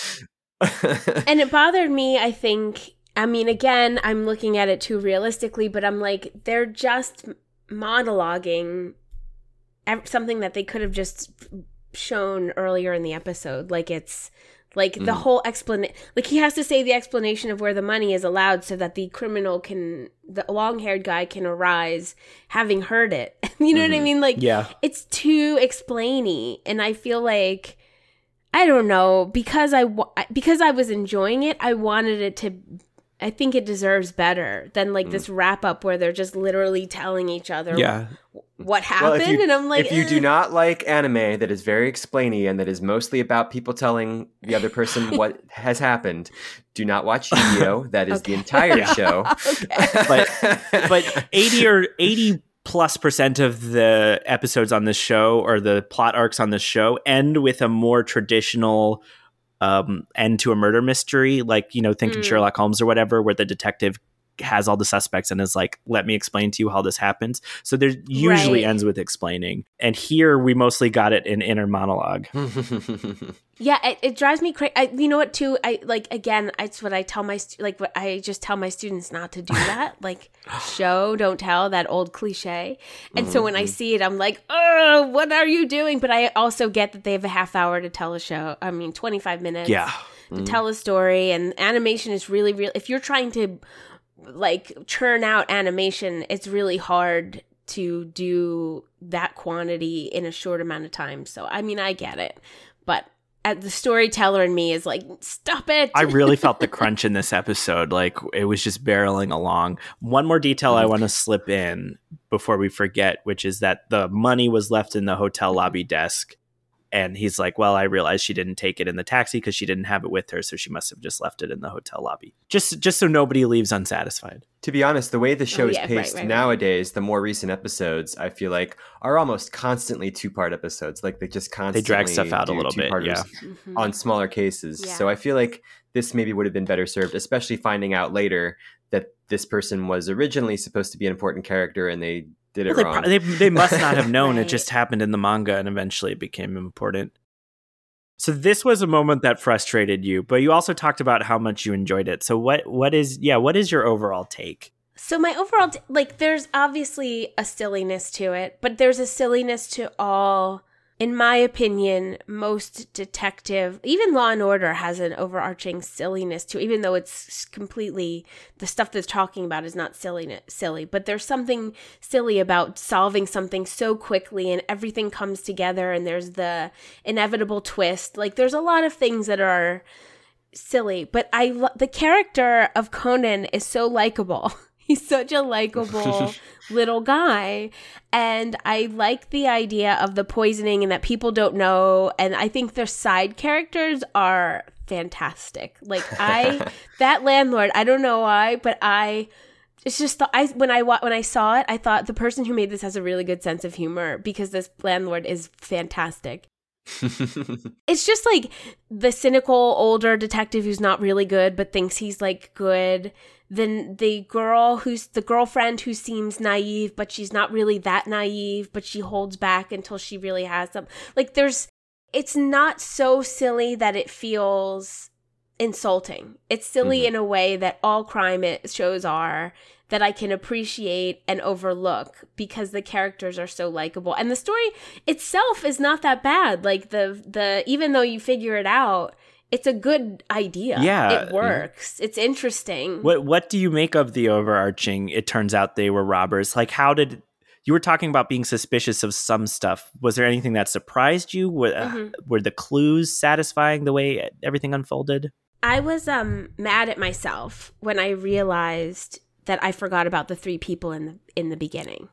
And it bothered me. I think. I mean, again, I'm looking at it too realistically, but I'm like, they're just monologuing something that they could have just shown earlier in the episode. Like it's like the Mhm. whole explanation. Like he has to say the explanation of where the money is allowed, so that the criminal can, the long-haired guy can arise, having heard it. you know what I Mhm. mean? Like Yeah. it's too explainy and i feel like i don't know because i wa- because i was enjoying it i wanted it to i think it deserves better than like this wrap up where they're just literally telling each other Yeah. What happened if you- and i'm like if you do not like anime that is very explainy and that is mostly about people telling the other person what has happened, do not watch Yu-Gi-Oh. That is the entire Yeah. show. But- But 80 or 80 plus percent of the episodes on this show or the plot arcs on this show end with a more traditional um, end to a murder mystery, like, you know, thinking Mm. Sherlock Holmes or whatever, where the detective has all the suspects and is like, let me explain to you how this happens. So there usually Right. ends with explaining. And here we mostly got it in inner monologue. yeah it, it drives me crazy you know what too i like again it's what i tell my stu- like what i just tell my students not to do that like show don't tell that old cliche and so when i mm-hmm. see it i'm like oh what are you doing but i also get that they have a half hour to tell a show i mean 25 minutes Yeah. to tell a story and animation is really real if you're trying to like churn out animation it's really hard to do that quantity in a short amount of time so i mean i get it but uh, the storyteller in me is like stop it I really felt the crunch in this episode. Like it was just barreling along. One more detail I want to slip in before we forget, which is that the money was left in the hotel lobby desk. And he's like, Well, I realized she didn't take it in the taxi because she didn't have it with her, so she must have just left it in the hotel lobby. Just just so nobody leaves unsatisfied. to be honest, the way the show Oh, is yeah, paced right, right. nowadays, the more recent episodes, I feel like, are almost constantly two-part episodes. Like they just constantly drag stuff out a little bit, two-parters yeah. Mhm. on smaller cases. Yeah. So I feel like this maybe would have been better served, especially finding out later that this person was originally supposed to be an important character and they did it Well, they, wrong. pro- they, they must not have known. It just happened in the manga and eventually it became important. So this was a moment that frustrated you, but you also talked about how much you enjoyed it. So what what is yeah, what is your overall take? So my overall t- like there's obviously a silliness to it, but there's a silliness to all in my opinion, most detective, even Law and Order has an overarching silliness to, even though it's completely the stuff that's talking about is not silly, silly, but there's something silly about solving something so quickly and everything comes together and there's the inevitable twist. Like there's a lot of things that are silly, but I the character of Conan is so likable. He's such a likable little guy. And I like the idea of the poisoning and that people don't know. And I think their side characters are fantastic. Like, I, that landlord, I don't know why, but I, it's just the, I when I when I saw it, I thought the person who made this has a really good sense of humor because this landlord is fantastic. it's just like the cynical older detective who's not really good but thinks he's like good then the girl who's the girlfriend who seems naive but she's not really that naive but she holds back until she really has them like there's it's not so silly that it feels insulting it's silly mm-hmm. in a way that all crime shows are that I can appreciate and overlook because the characters are so likable. And the story itself is not that bad. Like the the even though you figure it out, it's a good idea. Yeah, it works. It's interesting. What What do you make of the overarching? It turns out they were robbers. Like, how did you were talking about being suspicious of some stuff? Was there anything that surprised you? Were, uh, mm-hmm. uh, were the clues satisfying the way everything unfolded? I was um mad at myself when I realized that I forgot about the three people in the in the beginning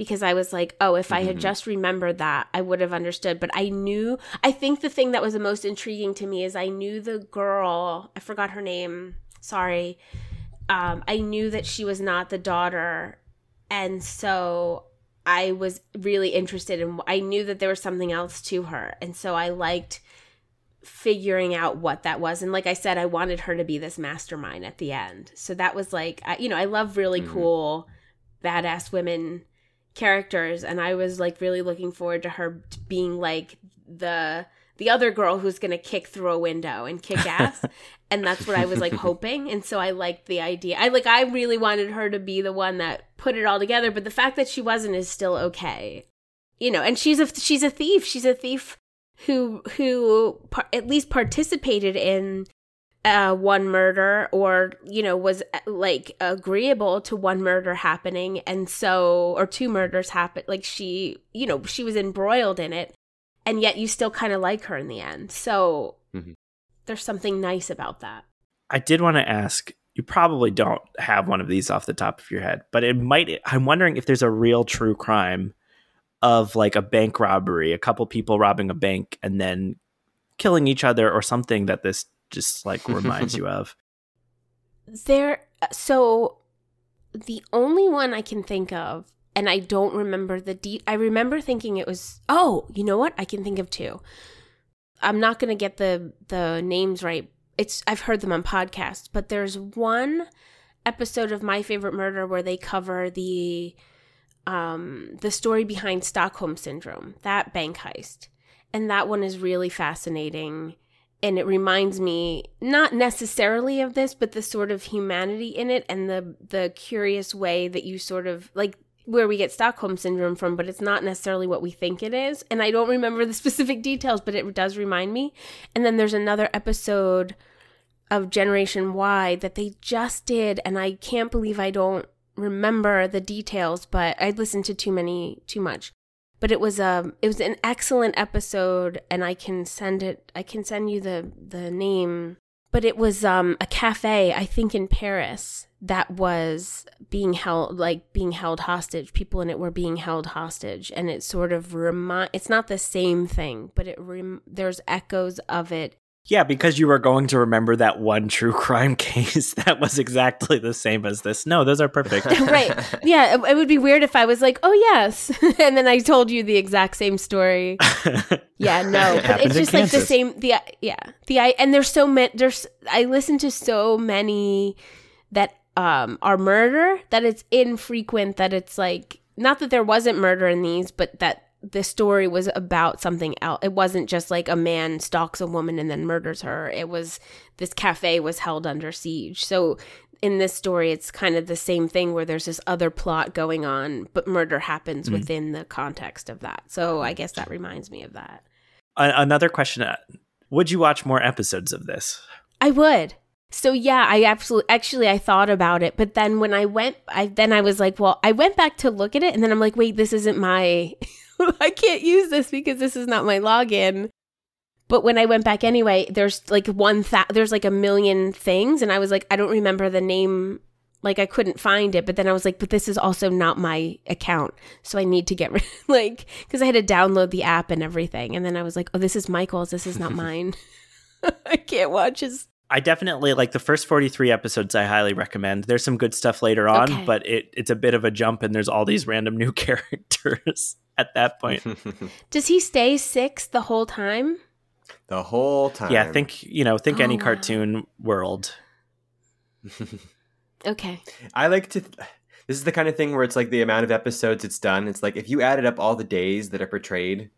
because I was like, oh, if I had mm-hmm. just remembered that, I would have understood. But I knew, I think the thing that was the most intriguing to me is I knew the girl, I forgot her name, sorry. Um, I knew that she was not the daughter. And so I was really interested in, I knew that there was something else to her. And so I liked figuring out what that was. And like I said, I wanted her to be this mastermind at the end. So that was like, I, you know, I love really mm-hmm. cool, badass women characters and I was like really looking forward to her being like the the other girl who's going to kick through a window and kick ass and that's what I was like hoping and so I liked the idea. I like I really wanted her to be the one that put it all together but the fact that she wasn't is still okay. You know, and she's a she's a thief. She's a thief who who par- at least participated in uh, one murder or you know was uh, like agreeable to one murder happening. And so or two murders happen like she you know she was embroiled in it and yet you still kind of like her in the end. So mm-hmm. there's something nice about that. I did want to ask you probably don't have one of these off the top of your head but it might i'm wondering if there's a real true crime of like a bank robbery a couple people robbing a bank and then killing each other or something that this just like reminds you of? There, so the only one I can think of, and I don't remember the deep. I remember thinking it was. Oh, you know what? I can think of two. I'm not gonna get the the names right. It's I've heard them on podcasts, but there's one episode of My Favorite Murder where they cover the um the story behind Stockholm syndrome, that bank heist. And that one is really fascinating. And it reminds me not necessarily of this but the sort of humanity in it and the the curious way that you sort of like where we get Stockholm syndrome from but it's not necessarily what we think it is. And I don't remember the specific details but it does remind me. And then there's another episode of Generation Why that they just did and I can't believe I don't remember the details but I listened to too many too much. But it was um it was an excellent episode and I can send it I can send you the the name. But it was um a cafe I think in Paris that was being held like being held hostage. People in it were being held hostage and it sort of remind it's not the same thing but it rem- there's echoes of it yeah, because you were going to remember that one true crime case that was exactly the same as this. No, those are perfect. right. Yeah, it, it, would be weird if I was like, "Oh, yes." and then I told you the exact same story. yeah, no. It but it's just like the same the yeah. The I and there's so many there's I listen to so many that um are murder that it's infrequent that it's like not that there wasn't murder in these, but that the story was about something else. It wasn't just like a man stalks a woman and then murders her. It was this cafe was held under siege. So in this story, it's kind of the same thing where there's this other plot going on, but murder happens Mm. within the context of that. So I guess that reminds me of that. Another question: uh, Would you watch more episodes of this? I would. So yeah, I absolutely actually I thought about it, but then when I went I then I was like, well, I went back to look at it and then I'm like, wait, this isn't my I can't use this because this is not my login. But when I went back anyway, there's like one th- there's like a million things and I was like, I don't remember the name like I couldn't find it, but then I was like, but this is also not my account. So I need to get rid like cuz I had to download the app and everything. And then I was like, oh, this is Michael's, this is not mine. I can't watch his I definitely like the first 43 episodes I highly recommend. There's some good stuff later on, Okay. but it, it's a bit of a jump and there's all these hmm. random new characters at that point. Does he stay six the whole time? the whole time. Yeah, think, you know, think any Oh, wow. cartoon world. Okay. I like to. This is the kind of thing where it's like the amount of episodes it's done. It's like if you added up all the days that are portrayed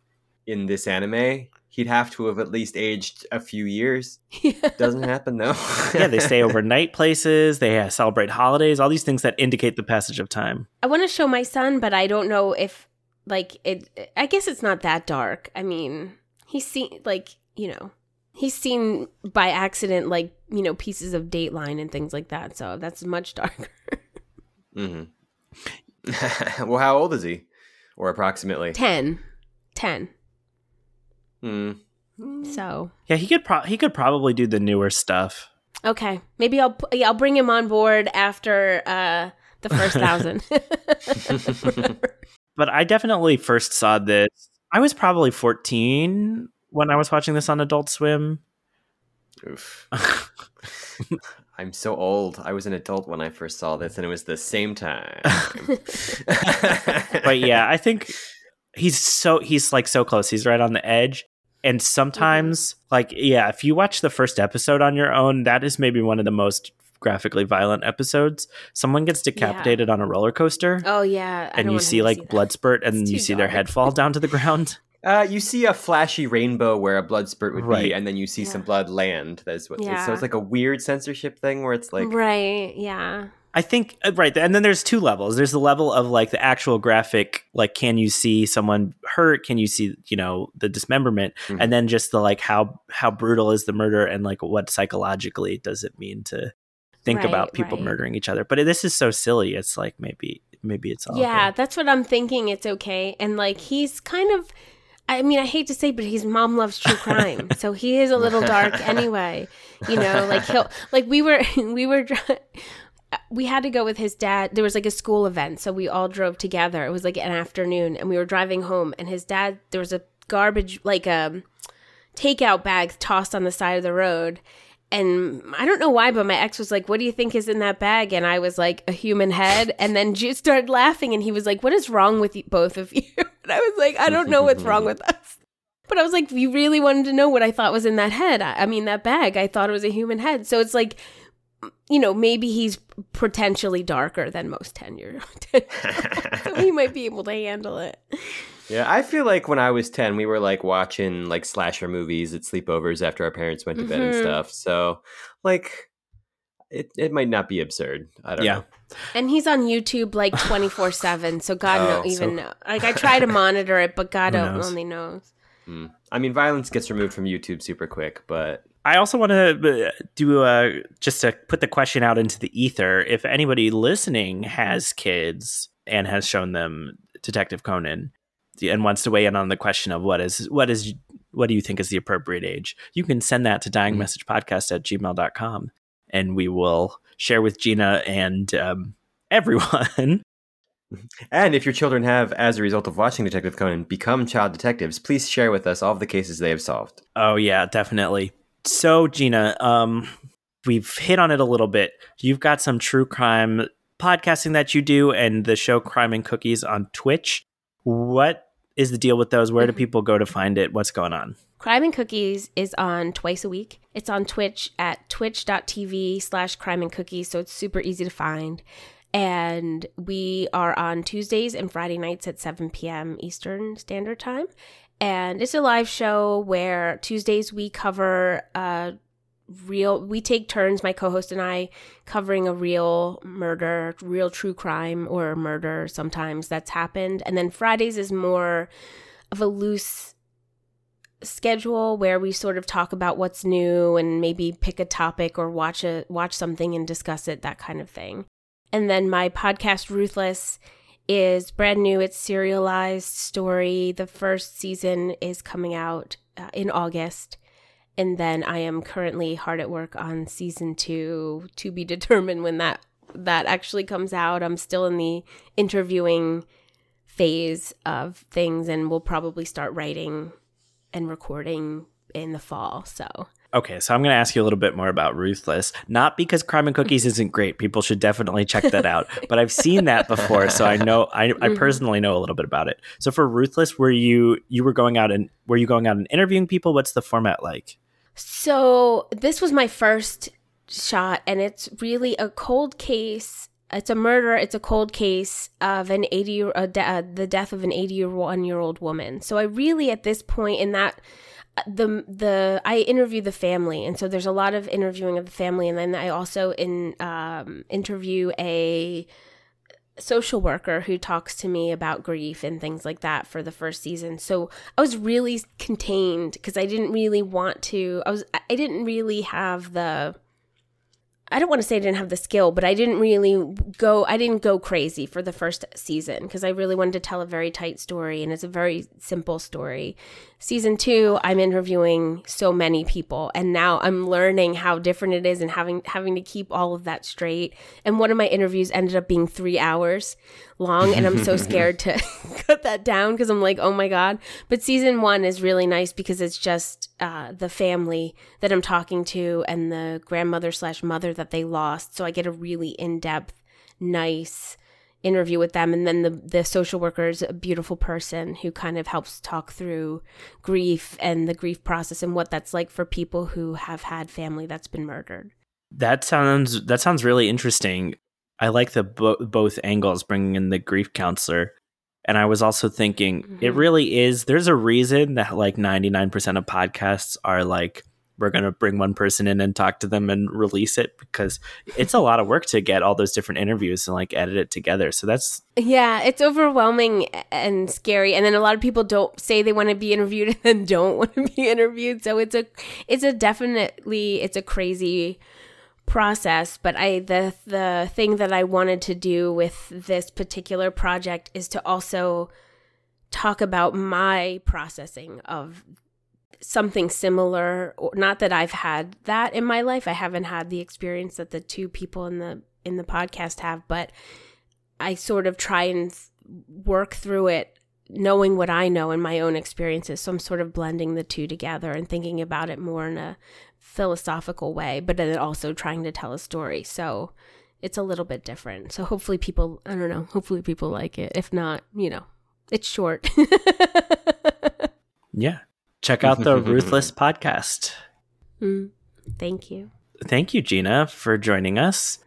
in this anime, he'd have to have at least aged a few years. Doesn't happen though. Yeah, they stay overnight places, they uh, celebrate holidays, all these things that indicate the passage of time. I want to show my son, but I don't know if like it. I guess it's not that dark. I mean, he's seen like you know he's seen by accident like you know pieces of Dateline and things like that. So that's much darker. mm-hmm. well, how old is he, or approximately? 10. 10. Hmm. So Yeah, he could pro- he could probably do the newer stuff. okay, maybe I'll pu- yeah, I'll bring him on board after uh the first thousand. But I definitely first saw this. I was probably 14 when I was watching this on Adult Swim. Oof. I'm so old. I was an adult when I first saw this, and it was the same time. but yeah, I think he's so he's like so close. He's right on the edge. And mm-hmm. sometimes, like, yeah, if you watch the first episode on your own, that is maybe one of the most graphically violent episodes. Someone gets decapitated on a roller coaster, oh yeah, I and you see like that. blood spurt, and you too see their head fall down to the ground. Uh, you see a flashy rainbow where a blood spurt would Right. be, and then you see some blood land. That's what. Yeah. So it's like a weird censorship thing where it's like, right, yeah. I think uh, right, and then there's two levels. There's the level of like the actual graphic, like can you see someone hurt? Can you see you know the dismemberment? Mhm. And then just the like how how brutal is the murder, and like what psychologically does it mean to think Right, about people right. murdering each other? But this is so silly. It's like maybe maybe it's all yeah, good. that's what I'm thinking. It's okay. And like he's kind of I mean, I hate to say, but his mom loves true crime, so he is a little dark anyway. You know, like he'll like we were we were we had to go with his dad. There was like a school event, so we all drove together. It was like an afternoon, and we were driving home. And his dad, there was a garbage like a takeout bag tossed on the side of the road. And I don't know why, but my ex was like, "What do you think is in that bag?" And I was like, "A human head." And then Jude started laughing, and he was like, "What is wrong with you, both of you?" And I was like, "I don't know what's wrong with us." But I was like, "You really wanted to know what I thought was in that head? I, I mean, that bag. I thought it was a human head." So it's like, you know, maybe he's potentially darker than most ten year so he might be able to handle it. Yeah. I feel like when I was ten, we were like watching like slasher movies at sleepovers after our parents went to bed and Mhm. stuff. So, like, it it might not be absurd. I don't Yeah. know. And he's on YouTube like twenty four seven. So God Oh, no, even so- know. Like I try to monitor it, but God knows? only knows. Mm. I mean, violence gets removed from YouTube super quick, but I also want to do uh, just to put the question out into the ether. If anybody listening has kids and has shown them Detective Conan and wants to weigh in on the question of what is what is what do you think is the appropriate age, you can send that to dyingmessagepodcast at gmail.com and we will share with Gina and um, everyone. And if your children have, as a result of watching Detective Conan, become child detectives, please share with us all of the cases they have solved. Oh yeah, definitely. So Gina, um, we've hit on it a little bit. You've got some true crime podcasting that you do, and the show Crime and Cookies on Twitch. What is the deal with those? Where do Mhm. people go to find it? What's going on? Crime and Cookies is on twice a week. It's on Twitch at twitch.tv slash crime and cookies. So it's super easy to find. And we are on Tuesdays and Friday nights at 7 p.m. Eastern Standard Time. And it's a live show where Tuesdays we cover uh, real we take turns my co-host and I covering a real murder, real true crime or murder sometimes that's happened. And then Fridays is more of a loose schedule where we sort of talk about what's new and maybe pick a topic or watch a watch something and discuss it that kind of thing. And then my podcast Ruthless is brand new. It's serialized story. The first season is coming out uh, in August. And then I am currently hard at work on season 2 to be determined when that that actually comes out. I'm still in the interviewing phase of things and we'll probably start writing and recording in the fall. So Okay, so I'm going to ask you a little bit more about Ruthless. Not because Crime and Cookies isn't great; people should definitely check that out. but I've seen that before, so I know I, I Mm-hmm. personally know a little bit about it. So for Ruthless, were you you were going out and were you going out and interviewing people? What's the format like? So this was my first shot, and it's really a cold case. It's a murder. It's a cold case of an eighty, uh, de- uh, the death of an eighty-one year old woman. So I really, at this point in that, uh, the the I interview the family, and so there's a lot of interviewing of the family, and then I also in um, interview a social worker who talks to me about grief and things like that for the first season. So I was really contained because I didn't really want to I was I didn't really have the I don't want to say I didn't have the skill, but I didn't really go I didn't go crazy for the first season because I really wanted to tell a very tight story and it's a very simple story. Season 2, I'm interviewing so many people and now I'm learning how different it is and having having to keep all of that straight. And one of my interviews ended up being 3 hours long and I'm so scared to cut that down because I'm like, "Oh my god." But season 1 is really nice because it's just uh, the family that I'm talking to and the grandmother slash mother that they lost. So I get a really in depth, nice interview with them. And then the, the social worker is a beautiful person who kind of helps talk through grief and the grief process and what that's like for people who have had family that's been murdered. That sounds that sounds really interesting. I like the bo- both angles, bringing in the grief counselor, and I was also thinking it Mhm. really is. There's a reason that like 99% of podcasts are like we're gonna bring one person in and talk to them and release it because it's a lot of work to get all those different interviews and like edit it together. So that's Yeah, it's overwhelming and scary. And then a lot of people don't say they want to be interviewed and then don't want to be interviewed. So it's a it's a definitely it's a crazy process, but I the the thing that I wanted to do with this particular project is to also talk about my processing of something similar not that I've had that in my life. I haven't had the experience that the two people in the in the podcast have, but I sort of try and work through it knowing what I know and my own experiences. So I'm sort of blending the two together and thinking about it more in a philosophical way, but then also trying to tell a story. So it's a little bit different. So hopefully people, I don't know, hopefully people like it. If not, you know, it's short. yeah. Check out the Ruthless podcast. Mm, thank you. Thank you, Gina, for joining us.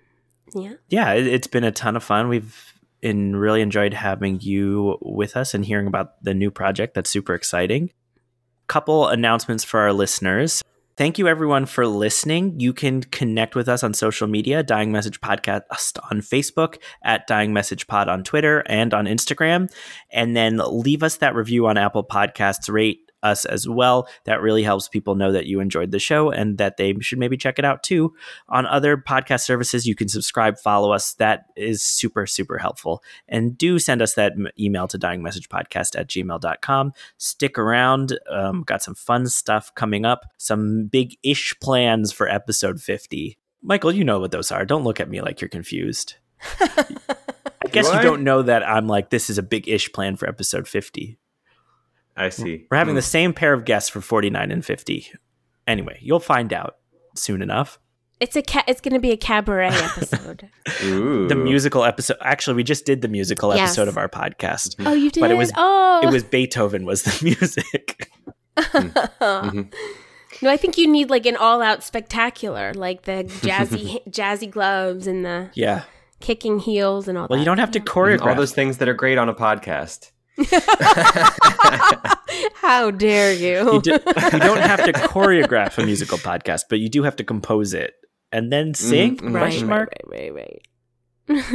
Yeah. yeah, it, it's been a ton of fun. We've in really enjoyed having you with us and hearing about the new project. That's super exciting. Couple announcements for our listeners. Thank you everyone for listening. You can connect with us on social media, Dying Message Podcast on Facebook, at Dying Message Pod on Twitter and on Instagram, and then leave us that review on Apple Podcasts. Rate us as well. That really helps people know that you enjoyed the show and that they should maybe check it out too. On other podcast services, you can subscribe, follow us. That is super, super helpful. And do send us that email to dyingmessagepodcast at gmail.com. Stick around. Um, got some fun stuff coming up, some big ish plans for episode 50. Michael, you know what those are. Don't look at me like you're confused. I guess you I? don't know that I'm like, this is a big ish plan for episode 50. I see. We're having Hmm. the same pair of guests for 49 and 50. Anyway, you'll find out soon enough. It's a ca- it's going to be a cabaret episode. Ooh. The musical episode. Actually, we just did the musical Yes. episode of our podcast. oh, you did? But it was- oh. It was Beethoven was the music. Mhm. No, I think you need like an all-out spectacular, like the jazzy jazzy gloves and the yeah. kicking heels and all that. Well, that. you don't have to choreograph. All those things that are great on a podcast. How dare you? You, do, you don't have to choreograph a musical podcast, but you do have to compose it and then sing? Mhm, right, mark. right, right, right,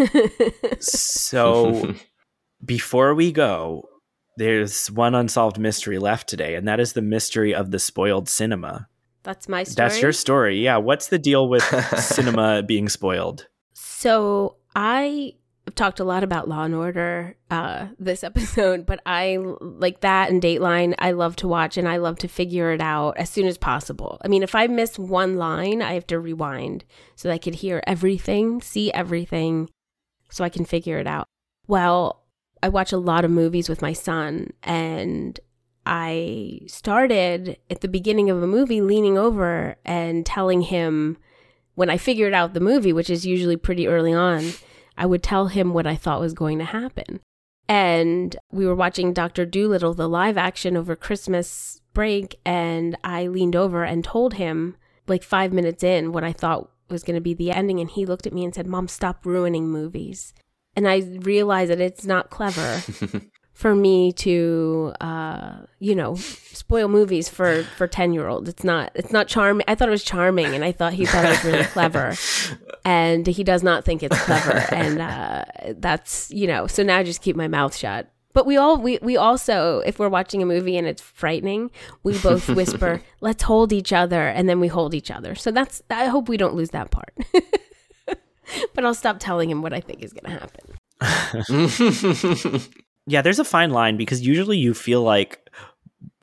right. So before we go, there's one unsolved mystery left today, and that is the mystery of the spoiled cinema. That's my story. That's your story. Yeah. What's the deal with cinema being spoiled? So I talked a lot about Law and Order uh, this episode, but I like that and Dateline. I love to watch and I love to figure it out as soon as possible. I mean, if I miss one line, I have to rewind so that I could hear everything, see everything, so I can figure it out. Well, I watch a lot of movies with my son, and I started at the beginning of a movie leaning over and telling him when I figured out the movie, which is usually pretty early on, I would tell him what I thought was going to happen. And we were watching Dr. Dolittle, the live action over Christmas break, and I leaned over and told him, like five minutes in, what I thought was going to be the ending. And he looked at me and said, Mom, stop ruining movies. And I realized that it's not clever for me to uh you know spoil movies for for 10 year olds it's not it's not charming i thought it was charming and i thought he thought it was really clever. And he does not think it's clever. And uh that's you know so now i just keep my mouth shut. But we all we, we also if we're watching a movie and it's frightening we both whisper let's hold each other and then we hold each other. So that's i hope we don't lose that part. But i'll stop telling him what i think is going to happen Yeah, there's a fine line because usually you feel like,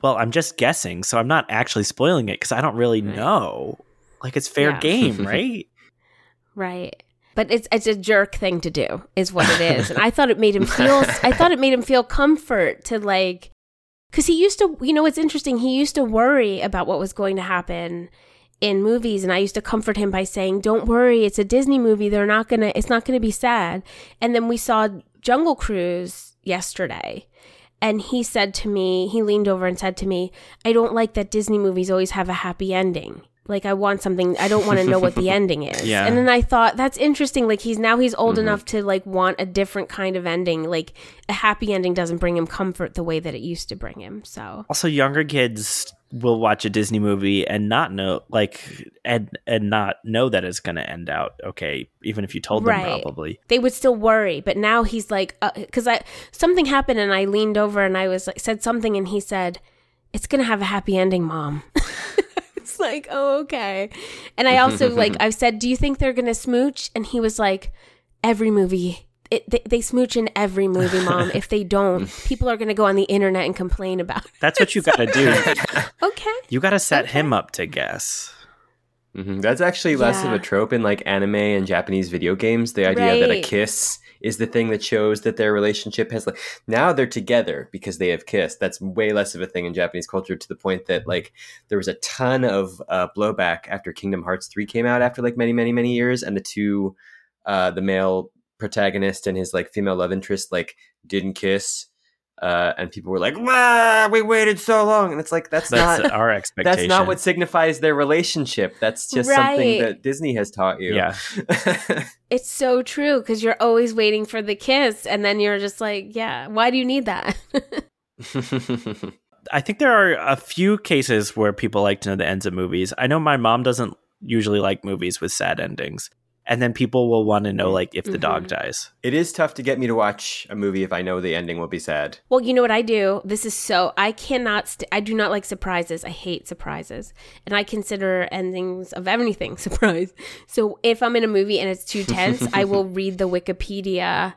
well, I'm just guessing, so I'm not actually spoiling it because I don't really Right. know. Like it's fair Yeah. game, right? Right. But it's it's a jerk thing to do, is what it is. And I thought it made him feel I thought it made him feel comfort to like cuz he used to you know what's interesting, he used to worry about what was going to happen in movies and I used to comfort him by saying, "Don't worry, it's a Disney movie. They're not going to it's not going to be sad." And then we saw Jungle Cruise yesterday. And he said to me, he leaned over and said to me, I don't like that Disney movies always have a happy ending. Like I want something I don't want to know what the ending is. Yeah. And then I thought that's interesting. Like he's now he's old Mhm. enough to like want a different kind of ending. Like a happy ending doesn't bring him comfort the way that it used to bring him. So Also, younger kids will watch a Disney movie and not know, like, and and not know that it's going to end out okay, even if you told them Right. probably. they would still worry, but now he's like, because I something happened and I leaned over and I was like said something and he said, "It's gonna have a happy ending, mom." it's like, oh okay. And I also like I've said, "Do you think they're gonna smooch?" And he was like, "Every movie." It, they, they smooch in every movie, mom. If they don't, people are going to go on the internet and complain about it. That's what you got to do. Okay. You got to set Okay. him up to guess. Mhm. That's actually less of a trope in like anime and Japanese video games. The idea that a kiss is the thing that shows that their relationship has like now they're together because they have kissed. That's way less of a thing in Japanese culture to the point that like there was a ton of uh, blowback after Kingdom Hearts 3 came out after like many many many years and the two uh the male protagonist and his like female love interest like didn't kiss uh and people were like, "Wow, we waited so long." And it's like that's, That's not our expectation. that's not what signifies their relationship. That's just something that Disney has taught you. Yeah. It's so true because you're always waiting for the kiss, and then you're just like, yeah, why do you need that? I think there are a few cases where people like to know the ends of movies. I know my mom doesn't usually like movies with sad endings. And then people will want to know like if the dog Mhm. dies. it is tough to get me to watch a movie if I know the ending will be sad. well, you know what I do? This is so I cannot. St- I do not like surprises. I hate surprises, and I consider endings of anything surprise. So if I'm in a movie and it's too tense, I will read the Wikipedia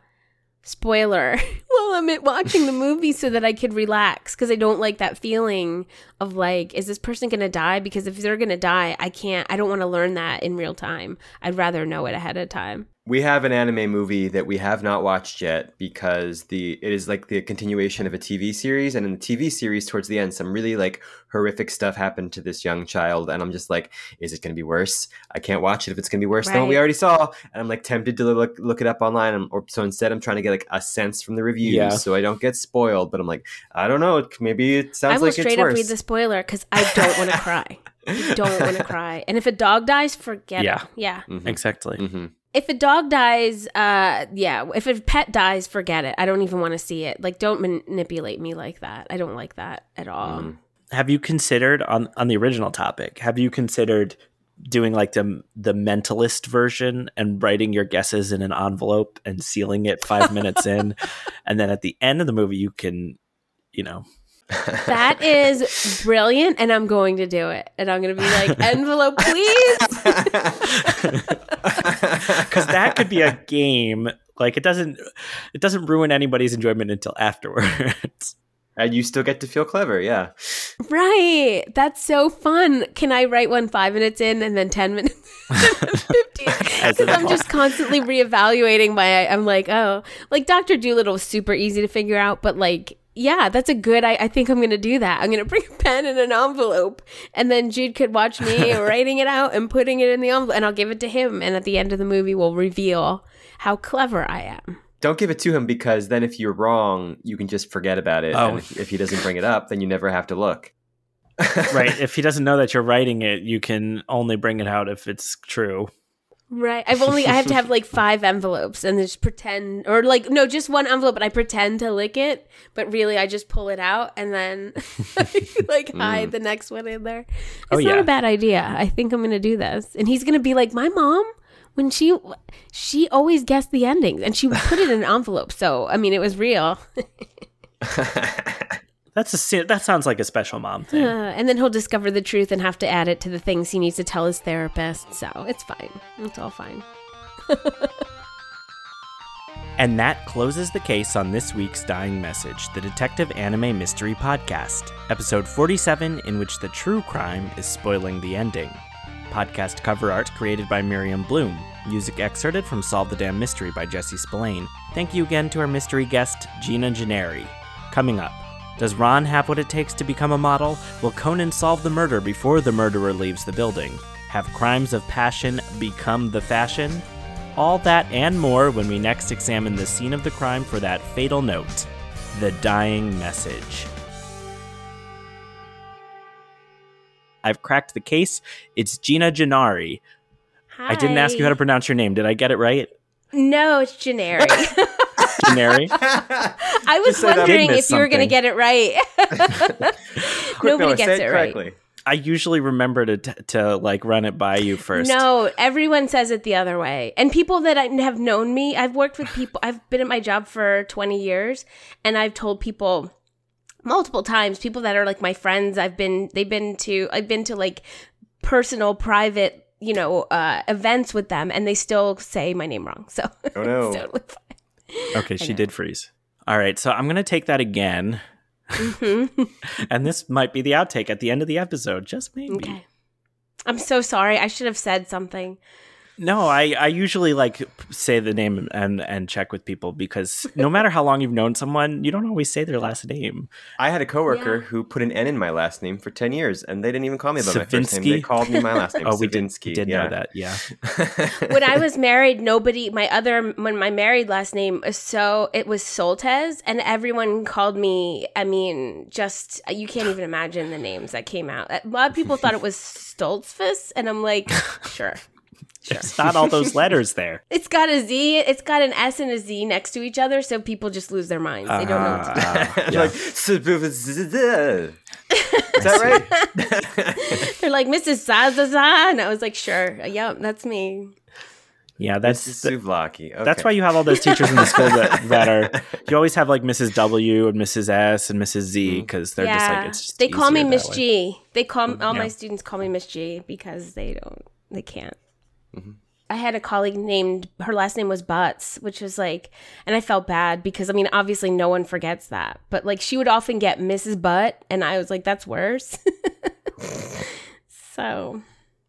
spoiler while I'm watching the movie so that I could relax because I don't like that feeling of like, is this person gonna die? Because if they're gonna die, I can't. I don't want to learn that in real time. I'd rather know it ahead of time. We have an anime movie that we have not watched yet because the it is like the continuation of a TV series, and in the TV series, towards the end, some really like horrific stuff happened to this young child, and I'm just like, is it going to be worse? I can't watch it if it's going to be worse than what we already saw, and I'm like tempted to look look it up online, and, or so instead, I'm trying to get like a sense from the reviews Yeah. so I don't get spoiled. But I'm like, I don't know, maybe it sounds I will like straight it's up worse. read the spoiler because I don't want to cry. I don't want to cry. And if a dog dies, forget Yeah. it. Yeah. Mhm. Exactly. Mhm. If a dog dies, uh, yeah. If a pet dies, forget it. I don't even want to see it. Like, don't manipulate me like that. I don't like that at all. Mm. Have you considered on on the original topic? Have you considered doing like the the mentalist version and writing your guesses in an envelope and sealing it five minutes in, and then at the end of the movie you can, you know, That is brilliant, and I'm going to do it. And I'm going to be like, envelope, please. because that could be a game. Like it doesn't it doesn't ruin anybody's enjoyment until afterwards. and you still get to feel clever, yeah. right. That's so fun. Can I write one five minutes in and then 10 minutes? 15? Because I'm just constantly reevaluating my. I'm like, oh, like Dr. Dolittle was super easy to figure out, but like, yeah, that's a good. I, I think I'm gonna do that. I'm gonna bring a pen and an envelope, and then Jude could watch me writing it out and putting it in the envelope, and I'll give it to him. And at the end of the movie, we'll reveal how clever I am. Don't give it to him because then if you're wrong, you can just forget about it. Oh. And if, if he doesn't bring it up, then you never have to look. right. If he doesn't know that you're writing it, you can only bring it out if it's true. Right. I've only I have to have like five envelopes and just pretend or like no, just one envelope, but I pretend to lick it, but really I just pull it out and then like mm. hide the next one in there. Oh, it's Oh, not yeah. a bad idea. I think I'm gonna do this. And he's gonna be like, My mom, when she she always guessed the endings and she would put it in an envelope. So I mean it was real. That's a that sounds like a special mom Uh, thing. and then he'll discover the truth and have to add it to the things he needs to tell his therapist. So it's fine. It's all fine. And that closes the case on this week's Dying Message, the Detective Anime Mystery Podcast, episode 47, in which the true crime is spoiling the ending. Podcast cover art created by Miriam Bloom. Music excerpted from Solve the Damn Mystery by Jesse Spillane. Thank you again to our mystery guest, Gina Gennari. Coming up, does Ran have what it takes to become a model? Will Conan solve the murder before the murderer leaves the building? Have crimes of passion become the fashion? All that and more when we next examine the scene of the crime for that fatal note the dying message. I've cracked the case. It's Gina Gennari. Hi. I didn't ask you how to pronounce your name. Did I get it right? No, it's generic. Gennari? I was wondering Did if you were going to get it right. Quick, Nobody Noah, gets say it right. correctly. I usually remember to, t- to like run it by you first. No, everyone says it the other way. And people that I have known me, I've worked with people, I've been at my job for 20 years, and I've told people multiple times, people that are like my friends, I've been, they've been to, I've been to like personal, private, you know, uh, events with them, and they still say my name wrong. So Oh, no. it's totally fine. Okay, she did freeze. All right, so I'm going to take that again. Mhm. And this might be the outtake at the end of the episode, just maybe. okay. I'm so sorry. I should have said something. No, I, I usually like say the name and and check with people because no matter how long you've known someone, you don't always say their last name. I had a coworker Yeah. who put an N in my last name for 10 years, and they didn't even call me by my first name. They called me my last name. Oh, we did, Savinsky, we did yeah. know that. Yeah. when I was married, nobody, my other, when my married last name, was so it was Soltez, and everyone called me. I mean, just you can't even imagine the names that came out. A lot of people thought it was Stoltzfus, and I'm like, sure. It's not all those letters there. It's got a Z, it's got an S and a Z next to each other, so people just lose their minds. They don't know what to do. Ah, yeah. like, is that right? They're like, Mrs. Zazaza, and I was like, sure, yep, that's me. yeah, That's that's Souvlaki. Okay. that's why you have all those teachers in the school that, that are you always have like Mrs. W and Mrs. S and Mrs. Z because they're just like it's just they call me Miss. G. They call all Yeah. my students call me Miss G because they don't they can't. Mm-hmm. I had a colleague named her last name was Butts, which was like, and I felt bad because I mean obviously no one forgets that, but like she would often get Mrs. Butt, and I was like that's worse. so